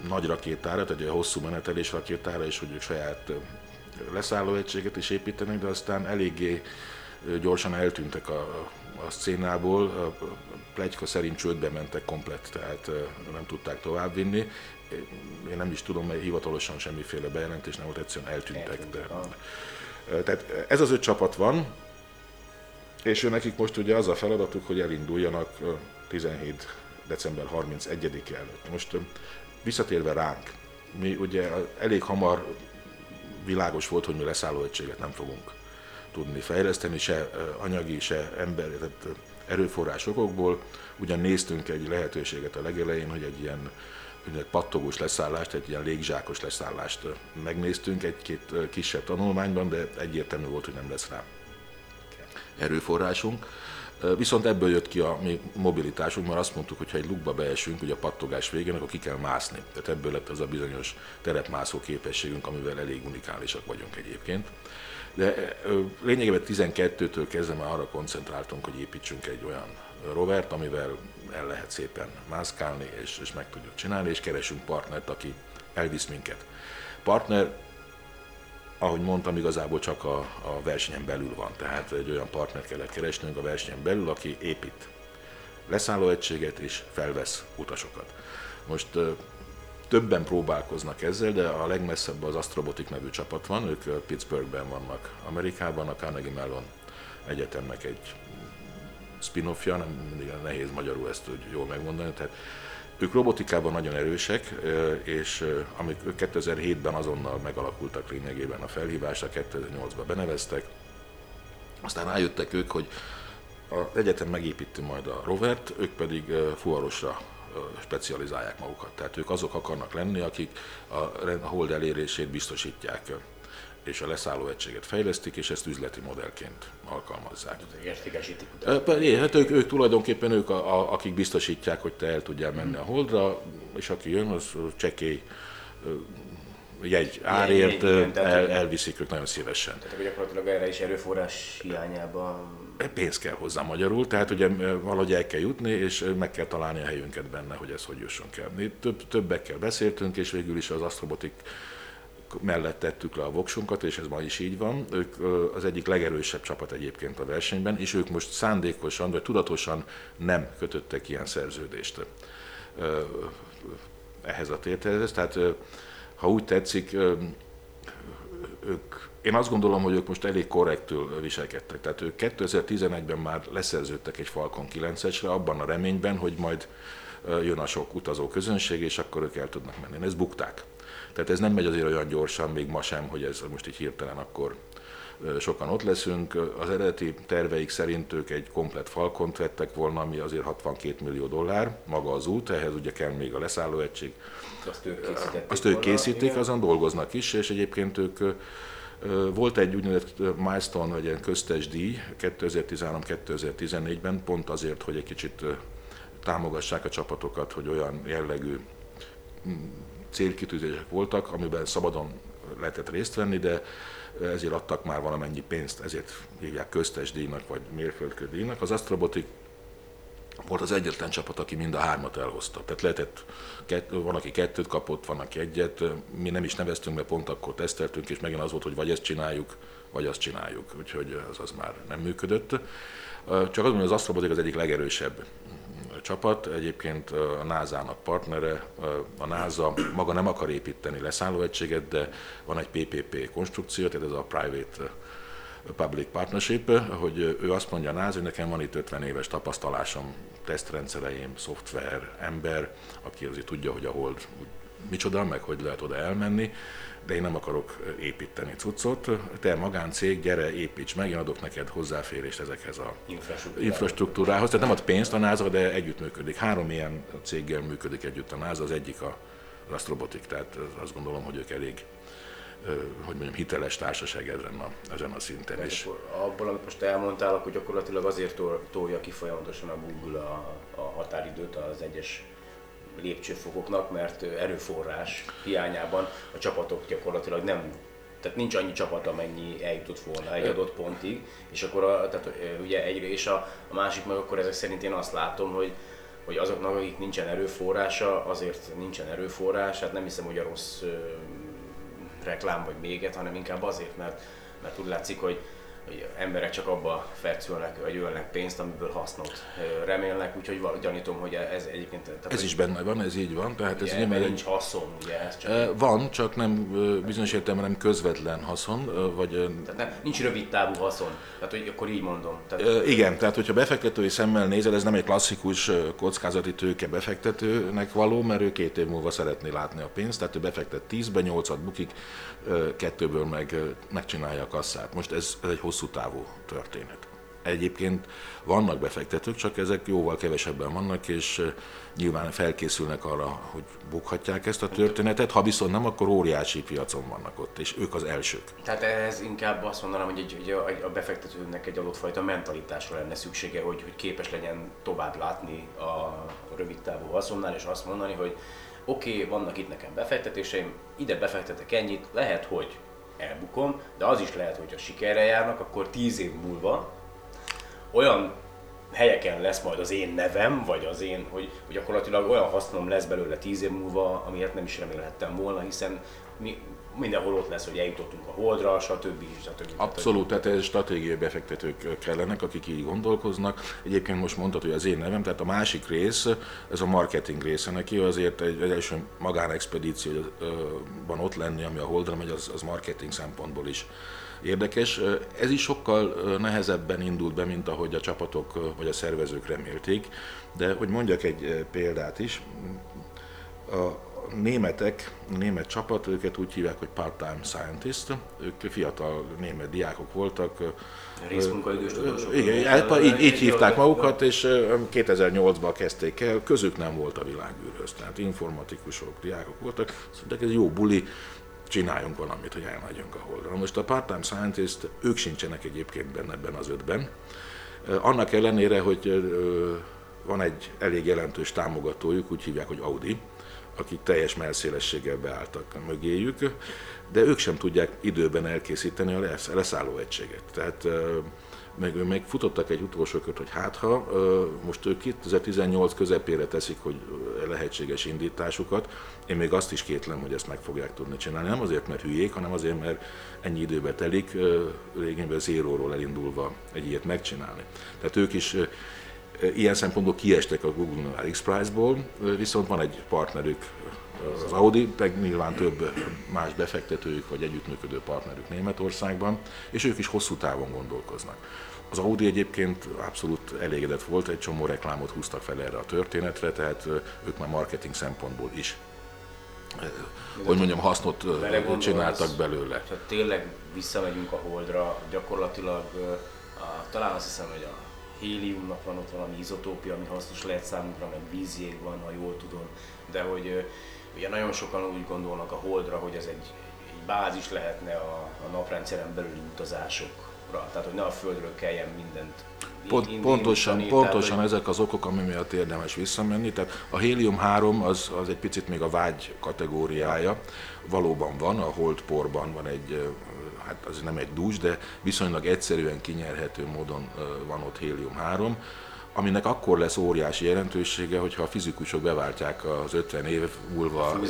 nagy rakétára, tehát egy hosszú menetelés rakétára, és hogy ők saját leszállóegységet is építenek, de aztán eléggé gyorsan eltűntek a, a szcénából, a plegyka szerint csődbe mentek komplet, tehát nem tudták továbbvinni. Én nem is tudom, mert hivatalosan semmiféle bejelentés nem volt, egyszerűen eltűntek. De, tehát ez az öt csapat van, és ő nekik most ugye az a feladatuk, hogy elinduljanak 17. december 31 előtt. Most visszatérve ránk, mi ugye elég hamar világos volt, hogy mi leszállóegységet nem fogunk tudni fejleszteni, se anyagi, se ember, tehát erőforrásokból. Ugyan néztünk egy lehetőséget a legelején, hogy egy ilyen úgynevezett pattogós leszállást, egy ilyen légzsákos leszállást megnéztünk egy-két kisebb tanulmányban, de egyértelmű volt, hogy nem lesz rá erőforrásunk. Viszont ebből jött ki a mi mobilitásunk, mert azt mondtuk, hogy ha egy lukba beesünk, ugye a pattogás végén, akkor ki kell mászni. Tehát ebből lett az a bizonyos terepmászó képességünk, amivel elég unikálisak vagyunk egyébként. De lényegében 12-től kezdve már arra koncentráltunk, hogy építsünk egy olyan rovert, amivel el lehet szépen mászkálni, és, és meg tudjuk csinálni, és keresünk partnert, aki elvisz minket. Partner, ahogy mondtam, igazából csak a, a versenyen belül van, tehát egy olyan partnert kellett keresnünk a versenyen belül, aki épít leszállóegységet és felvesz utasokat. Most többen próbálkoznak ezzel, de a legmesszebb az Astrobotic nevű csapat van, ők Pittsburghben vannak Amerikában, a Carnegie Mellon Egyetemnek egy spin-offja, nem mindig nehéz magyarul ezt úgy jól megmondani, tehát ők robotikában nagyon erősek, és amik 2007-ben azonnal megalakultak lényegében a felhívásra, 2008-ban beneveztek, aztán rájöttek ők, hogy az egyetem megépíti majd a rovert, ők pedig fuvarosra specializálják magukat. Tehát ők azok akarnak lenni, akik a hold elérését biztosítják és a leszálló egységet fejlesztik, és ezt üzleti modellként alkalmazzák. Értékesítik utána. Hát ők, ők tulajdonképpen ők, a, a, akik biztosítják, hogy te el tudjál menni a holdra, és aki jön, az csekély jegy árért el, elviszik ők nagyon szívesen. Tehát gyakorlatilag erre is erőforrás hiányában pénz kell hozzá magyarul, tehát ugye valahogy el kell jutni, és meg kell találni a helyünket benne, hogy ez hogy jusson kell. Mi több, többekkel beszéltünk, és végül is az Astrobotik mellett tettük le a voksunkat, és ez ma is így van. Ők az egyik legerősebb csapat egyébként a versenyben, és ők most szándékosan, vagy tudatosan nem kötöttek ilyen szerződést ehhez a tételhez. Tehát ha úgy tetszik, ők, én azt gondolom, hogy ők most elég korrektül viselkedtek. Tehát ők 2011-ben már leszerződtek egy Falcon 9-esre, abban a reményben, hogy majd jön a sok utazó közönség, és akkor ők el tudnak menni. Ezt bukták. Tehát ez nem megy azért olyan gyorsan, még ma sem, hogy ez most így hirtelen akkor sokan ott leszünk. Az eredeti terveik szerint ők egy komplet falkont vettek volna, ami azért 62 millió dollár, maga az út, ehhez ugye kell még a leszállóegység. Azt ők készítették Azt ők készítik, igen. azon dolgoznak is, és egyébként ők volt egy úgynevezett milestone, vagy ilyen köztes díj 2013-2014-ben, pont azért, hogy egy kicsit támogassák a csapatokat, hogy olyan jellegű célkitűzések voltak, amiben szabadon lehetett részt venni, de ezért adtak már valamennyi pénzt, ezért hívják köztes díjnak, vagy mérföldkő díjnak. Az Astrobotik volt az egyetlen csapat, aki mind a hármat elhozta. Tehát lehetett, kett, van, aki kettőt kapott, van, aki egyet. Mi nem is neveztünk, mert pont akkor teszteltünk, és megint az volt, hogy vagy ezt csináljuk, vagy azt csináljuk. Úgyhogy az, az már nem működött. Csak az, hogy az Astrobotik az egyik legerősebb csapat, egyébként a NASA-nak partnere, a NASA maga nem akar építeni leszállóegységet, de van egy PPP konstrukció, tehát ez a Private Public Partnership, hogy ő azt mondja a NASA, hogy nekem van itt 50 éves tapasztalásom, tesztrendszereim, szoftver, ember, aki azért tudja, hogy a hold micsoda, meg hogy lehet oda elmenni, de én nem akarok építeni cuccot. Te magáncég, gyere, építs meg, én adok neked hozzáférést ezekhez a Infrastruktúrához. infrastruktúrához. Tehát nem ad pénzt a NASA, de együttműködik. Három ilyen céggel működik együtt a NASA, az egyik a Rastrobotik, tehát azt gondolom, hogy ők elég hogy mondjam, hiteles társaság ezen a, ezen a szinten És is. abból, amit most elmondtál, akkor gyakorlatilag azért tol- tolja ki folyamatosan a Google a, a határidőt az egyes lépcsőfokoknak, mert erőforrás hiányában a csapatok gyakorlatilag nem tehát nincs annyi csapat, amennyi eljutott volna egy adott pontig, és akkor a, tehát, ugye egyre, és a, a másik meg akkor ezek szerint én azt látom, hogy hogy azoknak, akik nincsen erőforrása, azért nincsen erőforrás, hát nem hiszem, hogy a rossz ö, reklám vagy méget, hanem inkább azért, mert, mert úgy látszik, hogy, hogy emberek csak abba fercülnek, vagy ölnek pénzt, amiből hasznot remélnek, úgyhogy gyanítom, hogy ez egyébként... Tehát, Ez is benne van, ez így van. Tehát ez ugye, ebben egy- nincs haszon, ugye ez csak... Van, csak nem bizonyos értelemben nem közvetlen haszon, vagy tehát nem, nincs rövid távú haszon. Tehát, hogy akkor így mondom. Tehát, Igen, tehát hogyha befektetői szemmel nézel, ez nem egy klasszikus kockázati tőke befektetőnek való, mert ő két év múlva szeretné látni a pénzt, tehát ő befektet 10-be, 8-at bukik, kettőből meg megcsinálja a kasszát. Most ez, ez egy hosszú távú történet. Egyébként vannak befektetők, csak ezek jóval kevesebben vannak, és ö, nyilván felkészülnek arra, hogy bukhatják ezt a történetet, ha viszont nem, akkor óriási piacon vannak ott, és ők az elsők. Tehát ehhez inkább azt mondanám, hogy egy, a, a befektetőnek egy adott fajta mentalitásra lenne szüksége, hogy, hogy képes legyen tovább látni a rövid távú haszonnál, és azt mondani, hogy oké, okay, vannak itt nekem befektetéseim, ide befektetek ennyit, lehet, hogy elbukom, de az is lehet, hogy ha sikerre járnak, akkor tíz év múlva olyan helyeken lesz majd az én nevem, vagy az én, hogy, hogy gyakorlatilag olyan hasznom lesz belőle tíz év múlva, amiért nem is remélhettem volna, hiszen mi, mindenhol ott lesz, hogy eljutottunk a Holdra, stb. stb. Abszolút, tehát ez stratégiai befektetők kellenek, akik így gondolkoznak. Egyébként most mondtad, hogy az én nevem, tehát a másik rész, ez a marketing része neki, azért egy, egy első magánexpedícióban ott lenni, ami a Holdra megy, az, az marketing szempontból is érdekes. Ez is sokkal nehezebben indult be, mint ahogy a csapatok vagy a szervezők remélték, de hogy mondjak egy példát is, a németek, a német csapat, őket úgy hívják, hogy part-time scientist, ők fiatal német diákok voltak. Részmunkaidős tudósok. Igen, hát így, így hívták magukat, és 2008-ban kezdték el, közük nem volt a világűrhöz, tehát informatikusok, diákok voltak, mondták, ez jó buli, csináljunk valamit, hogy elmegyünk a holdra. Na most a part-time scientist, ők sincsenek egyébként benne ebben az ötben. Annak ellenére, hogy van egy elég jelentős támogatójuk, úgy hívják, hogy Audi, akik teljes melszélességgel beálltak mögéjük, de ők sem tudják időben elkészíteni a leszálló egységet. Tehát meg még futottak egy utolsó kört, hogy hát ha most ők 2018 közepére teszik, hogy lehetséges indításukat, én még azt is kétlem, hogy ezt meg fogják tudni csinálni. Nem azért, mert hülyék, hanem azért, mert ennyi időbe telik, régenben zéróról elindulva egy ilyet megcsinálni. Tehát ők is ilyen szempontból kiestek a Google X-Prize-ból, viszont van egy partnerük, az Audi, meg nyilván több más befektetőjük vagy együttműködő partnerük Németországban, és ők is hosszú távon gondolkoznak. Az Audi egyébként abszolút elégedett volt, egy csomó reklámot húztak fel erre a történetre, tehát ők már marketing szempontból is hogy mondjam, hasznot csináltak belőle. Ha tényleg visszamegyünk a Holdra, gyakorlatilag a, talán azt hiszem, hogy a héliumnak van ott valami izotópia, ami hasznos lehet számunkra, meg vízjég van, ha jól tudom, de hogy ugye nagyon sokan úgy gondolnak a Holdra, hogy ez egy, egy bázis lehetne a, a naprendszeren belüli utazásokra, tehát hogy ne a Földről kelljen mindent Pont, indítani, pontosan, tehát, pontosan hogy... ezek az okok, ami miatt érdemes visszamenni. Tehát a hélium-3 az, az egy picit még a vágy kategóriája. Valóban van, a holdporban van egy hát az nem egy dús, de viszonylag egyszerűen kinyerhető módon van ott hélium-3 aminek akkor lesz óriási jelentősége, hogyha a fizikusok beváltják az 50 év múlva,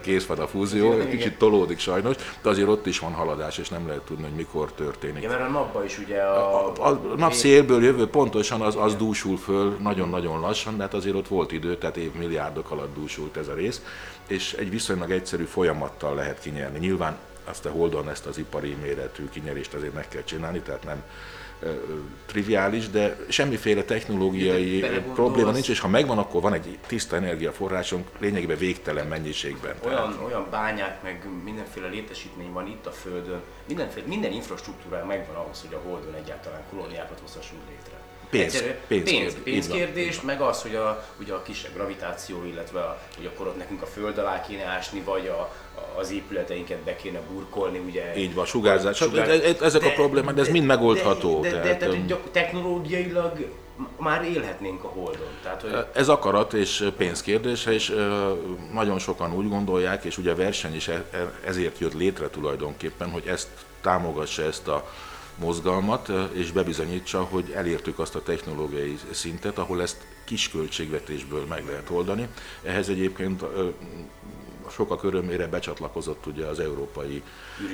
kész van a fúzió, igen, kicsit tolódik sajnos, de azért ott is van haladás, és nem lehet tudni, hogy mikor történik. Igen, mert a napban is ugye a... A, a, a nap szélből jövő pontosan az, az dúsul föl nagyon-nagyon lassan, de hát azért ott volt idő, tehát évmilliárdok alatt dúsult ez a rész, és egy viszonylag egyszerű folyamattal lehet kinyerni. Nyilván azt a Holdon ezt az ipari méretű kinyerést azért meg kell csinálni, tehát nem triviális, de semmiféle technológiai probléma nincs, és ha megvan, akkor van egy tiszta energiaforrásunk lényegében végtelen mennyiségben. Olyan, tehát. olyan bányák, meg mindenféle létesítmény van itt a Földön, mindenféle, minden infrastruktúra megvan ahhoz, hogy a Holdon egyáltalán kolóniákat hozhassunk létre. Pénz, pénz, pénz, pénzkérdés, meg az, hogy a, ugye a kisebb gravitáció, illetve a, hogy akkor ott nekünk a föld alá kéne ásni, vagy a, az épületeinket be kéne burkolni, ugye. Így van, sugárzás. Sugár... Ezek de, a problémák, de ez mind megoldható. De, de, tehát, de, de, technológiailag már élhetnénk a Holdon. Tehát, hogy... Ez akarat és pénzkérdése, és nagyon sokan úgy gondolják, és ugye a verseny is e, e, ezért jött létre tulajdonképpen, hogy ezt támogassa ezt a mozgalmat, és bebizonyítsa, hogy elértük azt a technológiai szintet, ahol ezt kis költségvetésből meg lehet oldani. Ehhez egyébként sokak örömére becsatlakozott ugye az Európai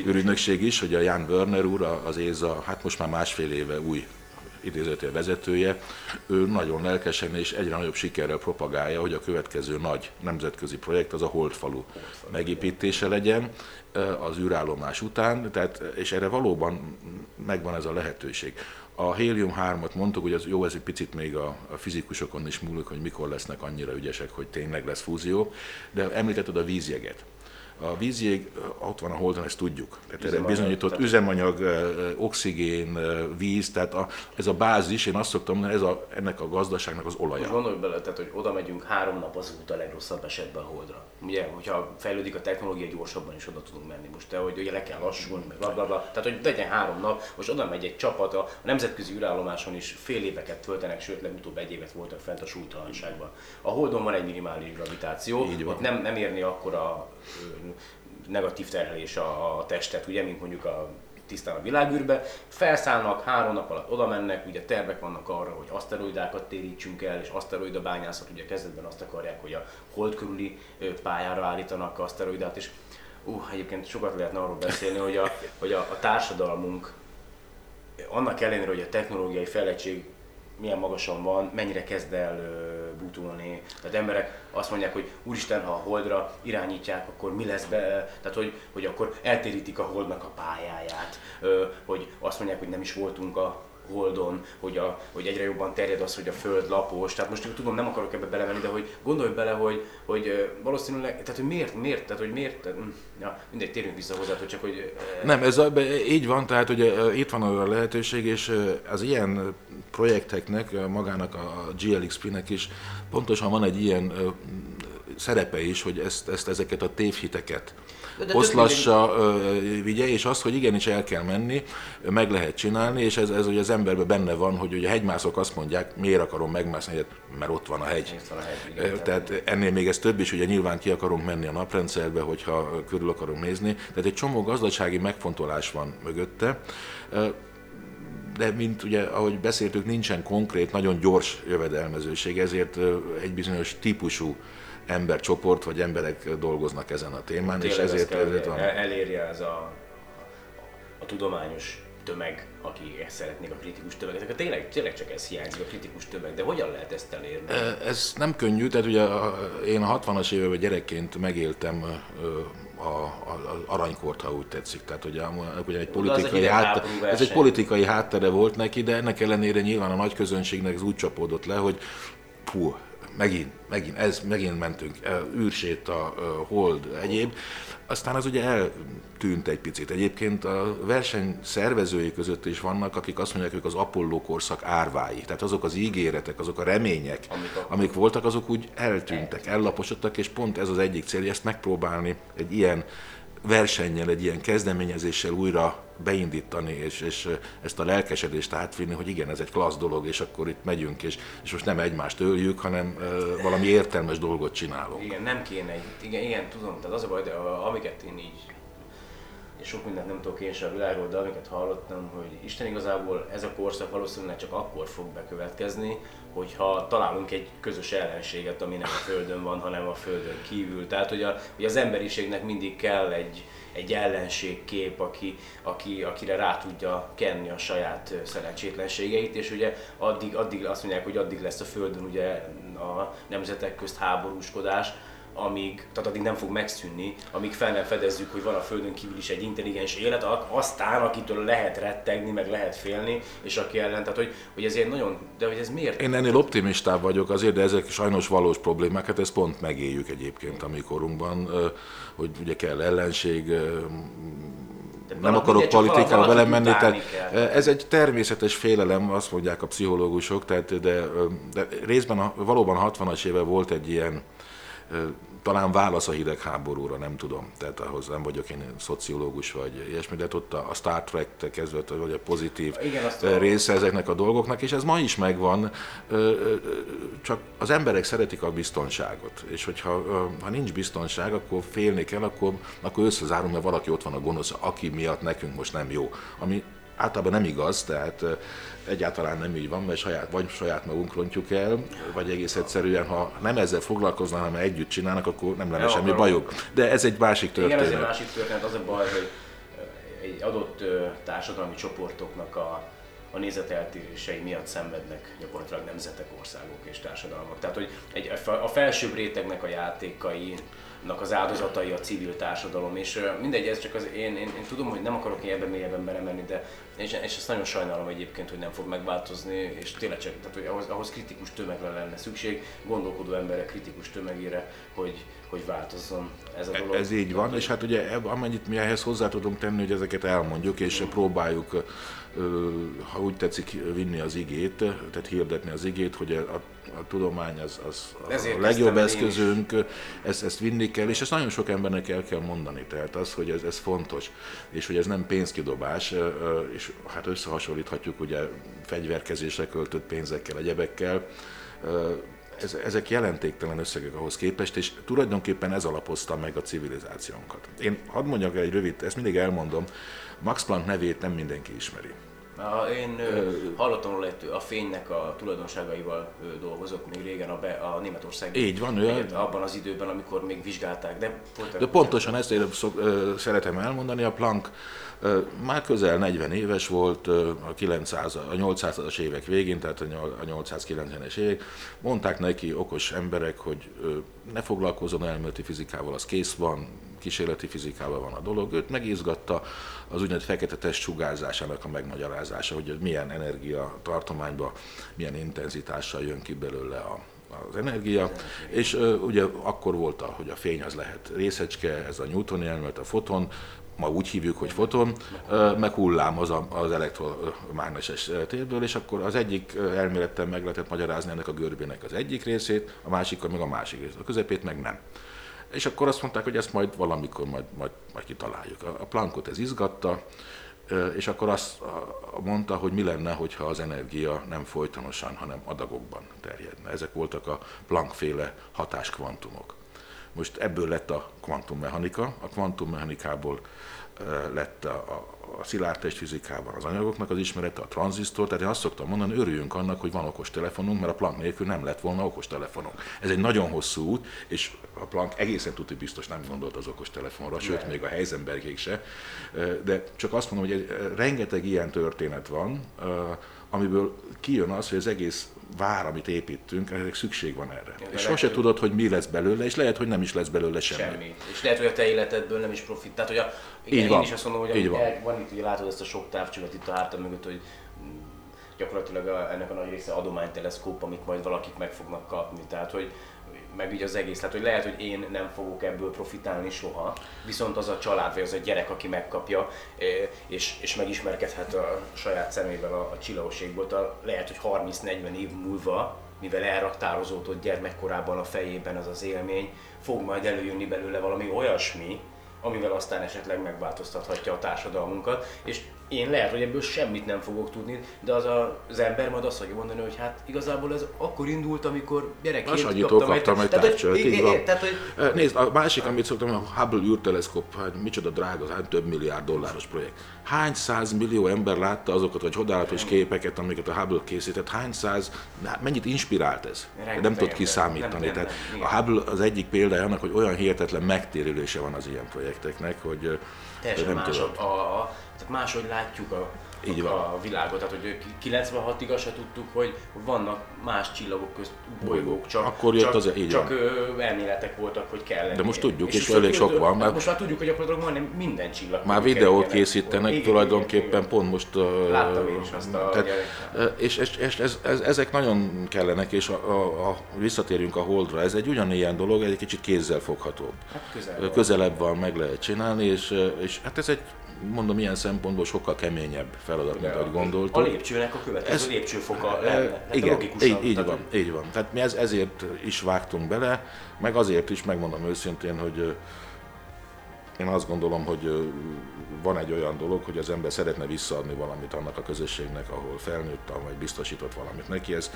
Ürügynökség is, hogy a Jan Werner úr, az ÉZA, hát most már másfél éve új idézőtél vezetője, ő nagyon lelkesen és egyre nagyobb sikerrel propagálja, hogy a következő nagy nemzetközi projekt az a Holdfalu megépítése legyen az űrállomás után, tehát, és erre valóban megvan ez a lehetőség. A hélium-3-at mondtuk, hogy az jó, ez egy picit még a, a fizikusokon is múlik, hogy mikor lesznek annyira ügyesek, hogy tényleg lesz fúzió, de említetted a vízjeget. A vízjég ott van a Holdon, ezt tudjuk. Tehát erre bizonyított üzemanyag, oxigén, víz, tehát a, ez a bázis, én azt szoktam mondani, ez a, ennek a gazdaságnak az olaja. Most gondolj bele, tehát, hogy oda megyünk három nap az út a legrosszabb esetben a Holdra. Ugye, hogyha fejlődik a technológia, gyorsabban is oda tudunk menni. Most te, hogy ugye le kell lassulni, meg bla, bla, bla. Tehát, hogy legyen három nap, most oda megy egy csapat, a nemzetközi űrállomáson is fél éveket töltenek, sőt, legutóbb egy évet voltak fent a súlytalanságban. A Holdon van egy minimális gravitáció, van. nem, nem érni akkor a negatív terhelés a, a testet, ugye, mint mondjuk a tisztán a világűrbe, felszállnak, három nap alatt oda mennek, ugye tervek vannak arra, hogy aszteroidákat térítsünk el, és aszteroida bányászat, ugye kezdetben azt akarják, hogy a hold körüli pályára állítanak aszteroidát, és uh, egyébként sokat lehetne arról beszélni, hogy a, hogy a, a társadalmunk annak ellenére, hogy a technológiai fejlettség milyen magasan van, mennyire kezd el butulni. Tehát emberek azt mondják, hogy úristen, ha a holdra irányítják, akkor mi lesz be, tehát hogy, hogy akkor eltérítik a holdnak a pályáját, hogy azt mondják, hogy nem is voltunk a Holdon, hogy, a, hogy egyre jobban terjed az, hogy a Föld lapos. Tehát most tudom, nem akarok ebbe belemenni, de hogy gondolj bele, hogy, hogy valószínűleg, tehát hogy miért, miért, tehát hogy miért, hm, ja, mindegy, térjünk vissza hozzá, hogy csak hogy... Nem, ez a, így van, tehát hogy itt van a lehetőség, és az ilyen projekteknek, magának a GLXP-nek is pontosan van egy ilyen szerepe is, hogy ezt, ezt ezeket a tévhiteket oszlassa, vigye, és az, hogy igenis el kell menni, meg lehet csinálni, és ez, ez hogy az emberben benne van, hogy ugye a hegymászok azt mondják, miért akarom megmászni, mert ott van a hegy. Van a hegy igen, tehát ennél még ez több is, ugye nyilván ki akarunk menni a naprendszerbe, hogyha körül akarunk nézni. Tehát egy csomó gazdasági megfontolás van mögötte de mint ugye, ahogy beszéltük, nincsen konkrét, nagyon gyors jövedelmezőség, ezért ö, egy bizonyos típusú embercsoport vagy emberek dolgoznak ezen a témán, és Tényleg ezért, azt kell, ezért van. el- elérje ez a, a tudományos tömeg, aki ezt szeretnék a kritikus tömeg. Ezek tényleg, tényleg csak ez hiányzik, a kritikus tömeg, de hogyan lehet ezt elérni? Ez nem könnyű, tehát ugye a- én a 60-as években gyerekként megéltem a, a, az aranykort, ha úgy tetszik. Tehát ugye, ugye egy az egy politikai, háttere, ez egy politikai háttere volt neki, de ennek ellenére nyilván a nagy közönségnek ez úgy csapódott le, hogy hú, megint, megint, ez, megint mentünk, ö, űrséta, ö, hold, egyéb. Aztán az ugye eltűnt egy picit. Egyébként a verseny szervezői között is vannak, akik azt mondják, hogy az Apollo korszak árvái. Tehát azok az ígéretek, azok a remények, Amik amik, voltak, azok úgy eltűntek, ellaposodtak, és pont ez az egyik cél, ezt megpróbálni egy ilyen versennyel, egy ilyen kezdeményezéssel újra beindítani, és, és ezt a lelkesedést átvinni, hogy igen, ez egy klassz dolog, és akkor itt megyünk, és, és most nem egymást öljük, hanem ö, valami értelmes dolgot csinálunk. Igen, nem kéne, igen, igen, tudom, tehát az a baj, de amiket én így, és sok mindent nem tudok én sem a világról, de amiket hallottam, hogy Isten igazából ez a korszak valószínűleg csak akkor fog bekövetkezni, hogyha találunk egy közös ellenséget, ami nem a Földön van, hanem a Földön kívül. Tehát, hogy, a, hogy az emberiségnek mindig kell egy, egy ellenségkép, aki, aki, akire rá tudja kenni a saját szerencsétlenségeit, és ugye addig, addig azt mondják, hogy addig lesz a Földön ugye a nemzetek közt háborúskodás, amíg, tehát addig nem fog megszűnni, amíg fel nem fedezzük, hogy van a Földön kívül is egy intelligens élet, aztán akitől lehet rettegni, meg lehet félni, és aki ellen, tehát hogy, hogy ezért nagyon, de hogy ez miért? Én ennél optimistább vagyok azért, de ezek sajnos valós problémák, hát ezt pont megéljük egyébként a mi korunkban, hogy ugye kell ellenség, De nem akarok politikába belemenni, tehát ez egy természetes félelem, azt mondják a pszichológusok, tehát de, de részben a, valóban a 60-as éve volt egy ilyen talán válasz a hidegháborúra, nem tudom, tehát ahhoz nem vagyok én szociológus vagy ilyesmi, de ott a Star Trek-től kezdve, vagy a pozitív Igen, része ezeknek a dolgoknak, és ez ma is megvan, csak az emberek szeretik a biztonságot, és hogyha ha nincs biztonság, akkor félni kell, akkor, akkor összezárunk, mert valaki ott van a gonosz, aki miatt nekünk most nem jó. Ami általában nem igaz, tehát egyáltalán nem így van, mert saját, vagy saját magunk rontjuk el, vagy egész egyszerűen, ha nem ezzel foglalkoznak, hanem együtt csinálnak, akkor nem lenne Ja, semmi bajuk. De ez egy másik Igen, ez egy történet. másik történet, az a baj, hogy ö, egy adott társadalmi csoportoknak a, a nézeteltérései miatt szenvednek gyakorlatilag nemzetek, országok és társadalmak. Tehát, hogy egy, a fe- a felsőbb rétegnek a játékainak az áldozatai a civil társadalom, és mindegy, ez csak az én, én, én tudom, hogy nem akarok ebben mélyebben belemenni, de és, és ezt nagyon sajnálom egyébként, hogy nem fog megváltozni, és tényleg csak, tehát, hogy ahhoz, ahhoz kritikus tömegre lenne szükség, gondolkodó emberek kritikus tömegére, hogy, hogy változzon ez a dolog. Ez így van, és hát ugye eb- amennyit mi ehhez hozzá tudunk tenni, hogy ezeket elmondjuk, és próbáljuk, ha úgy tetszik, vinni az igét, tehát hirdetni az igét, hogy a, a tudomány az, az Ezért a legjobb eszközünk, ezt, ezt vinni kell, és ezt nagyon sok embernek el kell mondani, tehát az, hogy ez, ez fontos, és hogy ez nem pénzkidobás, és hát összehasonlíthatjuk ugye fegyverkezésre költött pénzekkel, egyebekkel, ezek jelentéktelen összegek ahhoz képest, és tulajdonképpen ez alapozta meg a civilizációnkat. Én hadd mondjak el egy rövid, ezt mindig elmondom, Max Planck nevét nem mindenki ismeri. A, én ö, hallottam róla, hogy a fénynek a tulajdonságaival ö, dolgozott még régen a, be, a Németország. Így van, ő- Egyet, abban az időben, amikor még vizsgálták, de folytatjuk. De pontosan ezt én szok, ö, szeretem elmondani, a Planck ö, már közel 40 éves volt ö, a, 900, a 800-as évek végén, tehát a nyol- a 890-es évek. Mondták neki okos emberek, hogy ö, ne foglalkozzon elméleti fizikával, az kész van, kísérleti fizikával van a dolog. Őt megizgatta az úgynevezett fekete test sugárzásának a megmagyarázása, hogy milyen energia tartományban, milyen intenzitással jön ki belőle a, az energia, és ö, ugye akkor volt, a, hogy a fény az lehet részecske, ez a newtoni elmélet, a foton, ma úgy hívjuk, hogy foton, ö, meg hullám az, a, az elektromágneses térből, és akkor az egyik elmélettel meg lehetett magyarázni ennek a görbének az egyik részét, a másikkal meg a másik részét, a közepét meg nem. És akkor azt mondták, hogy ezt majd valamikor majd, majd, majd kitaláljuk. A, a Planckot ez izgatta, és akkor azt mondta, hogy mi lenne, hogyha az energia nem folytonosan, hanem adagokban terjedne. Ezek voltak a Planck-féle hatáskvantumok. Most ebből lett a kvantummechanika, a kvantummechanikából lett a, a szilárdtest fizikában az anyagoknak az ismerete, a tranzisztor, tehát én azt szoktam mondani, örüljünk annak, hogy van okos telefonunk, mert a Planck nélkül nem lett volna okos telefonunk. Ez egy nagyon hosszú út, és a Planck egészen tudni biztos nem gondolt az okos telefonra, sőt, még a Heisenbergék se. De csak azt mondom, hogy egy, rengeteg ilyen történet van, amiből kijön az, hogy az egész vár, amit építünk, ezek szükség van erre. Ja, és sose tudod, hogy mi lesz belőle, és lehet, hogy nem is lesz belőle semmi. semmi. És lehet, hogy a te életedből nem is profit. Tehát, hogy a, igen, Így én van. is azt mondom, hogy Így van. El, van itt, ugye látod ezt a sok távcsövet itt a hátam mögött, hogy gyakorlatilag a, ennek a nagy része adományteleszkóp, amit majd valakik meg fognak kapni. Tehát, hogy meg így az egész, tehát hogy lehet, hogy én nem fogok ebből profitálni soha, viszont az a család vagy az a gyerek, aki megkapja, és, és megismerkedhet a saját szemével a, a csillagosségból, lehet, hogy 30-40 év múlva, mivel elraktározódott gyermekkorában a fejében az az élmény, fog majd előjönni belőle valami olyasmi, amivel aztán esetleg megváltoztathatja a társadalmunkat, és én lehet, hogy ebből semmit nem fogok tudni, de az a, az ember majd azt fogja mondani, hogy hát igazából ez akkor indult, amikor gyerekként kaptam, kaptam egy tárcsölt, így van. Tehát, hogy... Nézd, a másik, amit szoktam, a Hubble űrteleszkóp, hát micsoda drága, hát több milliárd dolláros projekt. Hány száz millió ember látta azokat a csodálatos képeket, amiket a Hubble készített, hány száz, mennyit inspirált ez? Rengeteg nem tudod kiszámítani. Nem, nem, nem, Tehát a Hubble az egyik példája annak, hogy olyan hihetetlen megtérülése van az ilyen projekteknek, hogy Teljesen nem más a, a, a, tehát máshogy látjuk a, így van. a világot. Tehát, hogy 96-ig azt se tudtuk, hogy vannak más csillagok közt bolygók, csak, Akkor jött csak, az, így csak van. elméletek voltak, hogy kell De most tudjuk, és, és elég sok van. Mert most már tudjuk, hogy gyakorlatilag majdnem minden csillag. Már videót készítenek igen, tulajdonképpen igen, pont most. Láttam én is azt a tehát, és, és, és ez, ez, ezek nagyon kellenek, és a, a, a, visszatérjünk a Holdra. Ez egy ugyanilyen dolog, egy kicsit kézzel foghatóbb. Hát közel közelebb van, meg lehet csinálni, és, és hát ez egy mondom, ilyen szempontból sokkal keményebb feladat, mint ahogy gondoltuk. A lépcsőnek a következő ez, lépcsőfoka lenne. Hát igen, így, így van, így van. Tehát mi ez, ezért is vágtunk bele, meg azért is, megmondom őszintén, hogy én azt gondolom, hogy van egy olyan dolog, hogy az ember szeretne visszaadni valamit annak a közösségnek, ahol felnőtt, vagy biztosított valamit neki. Ez,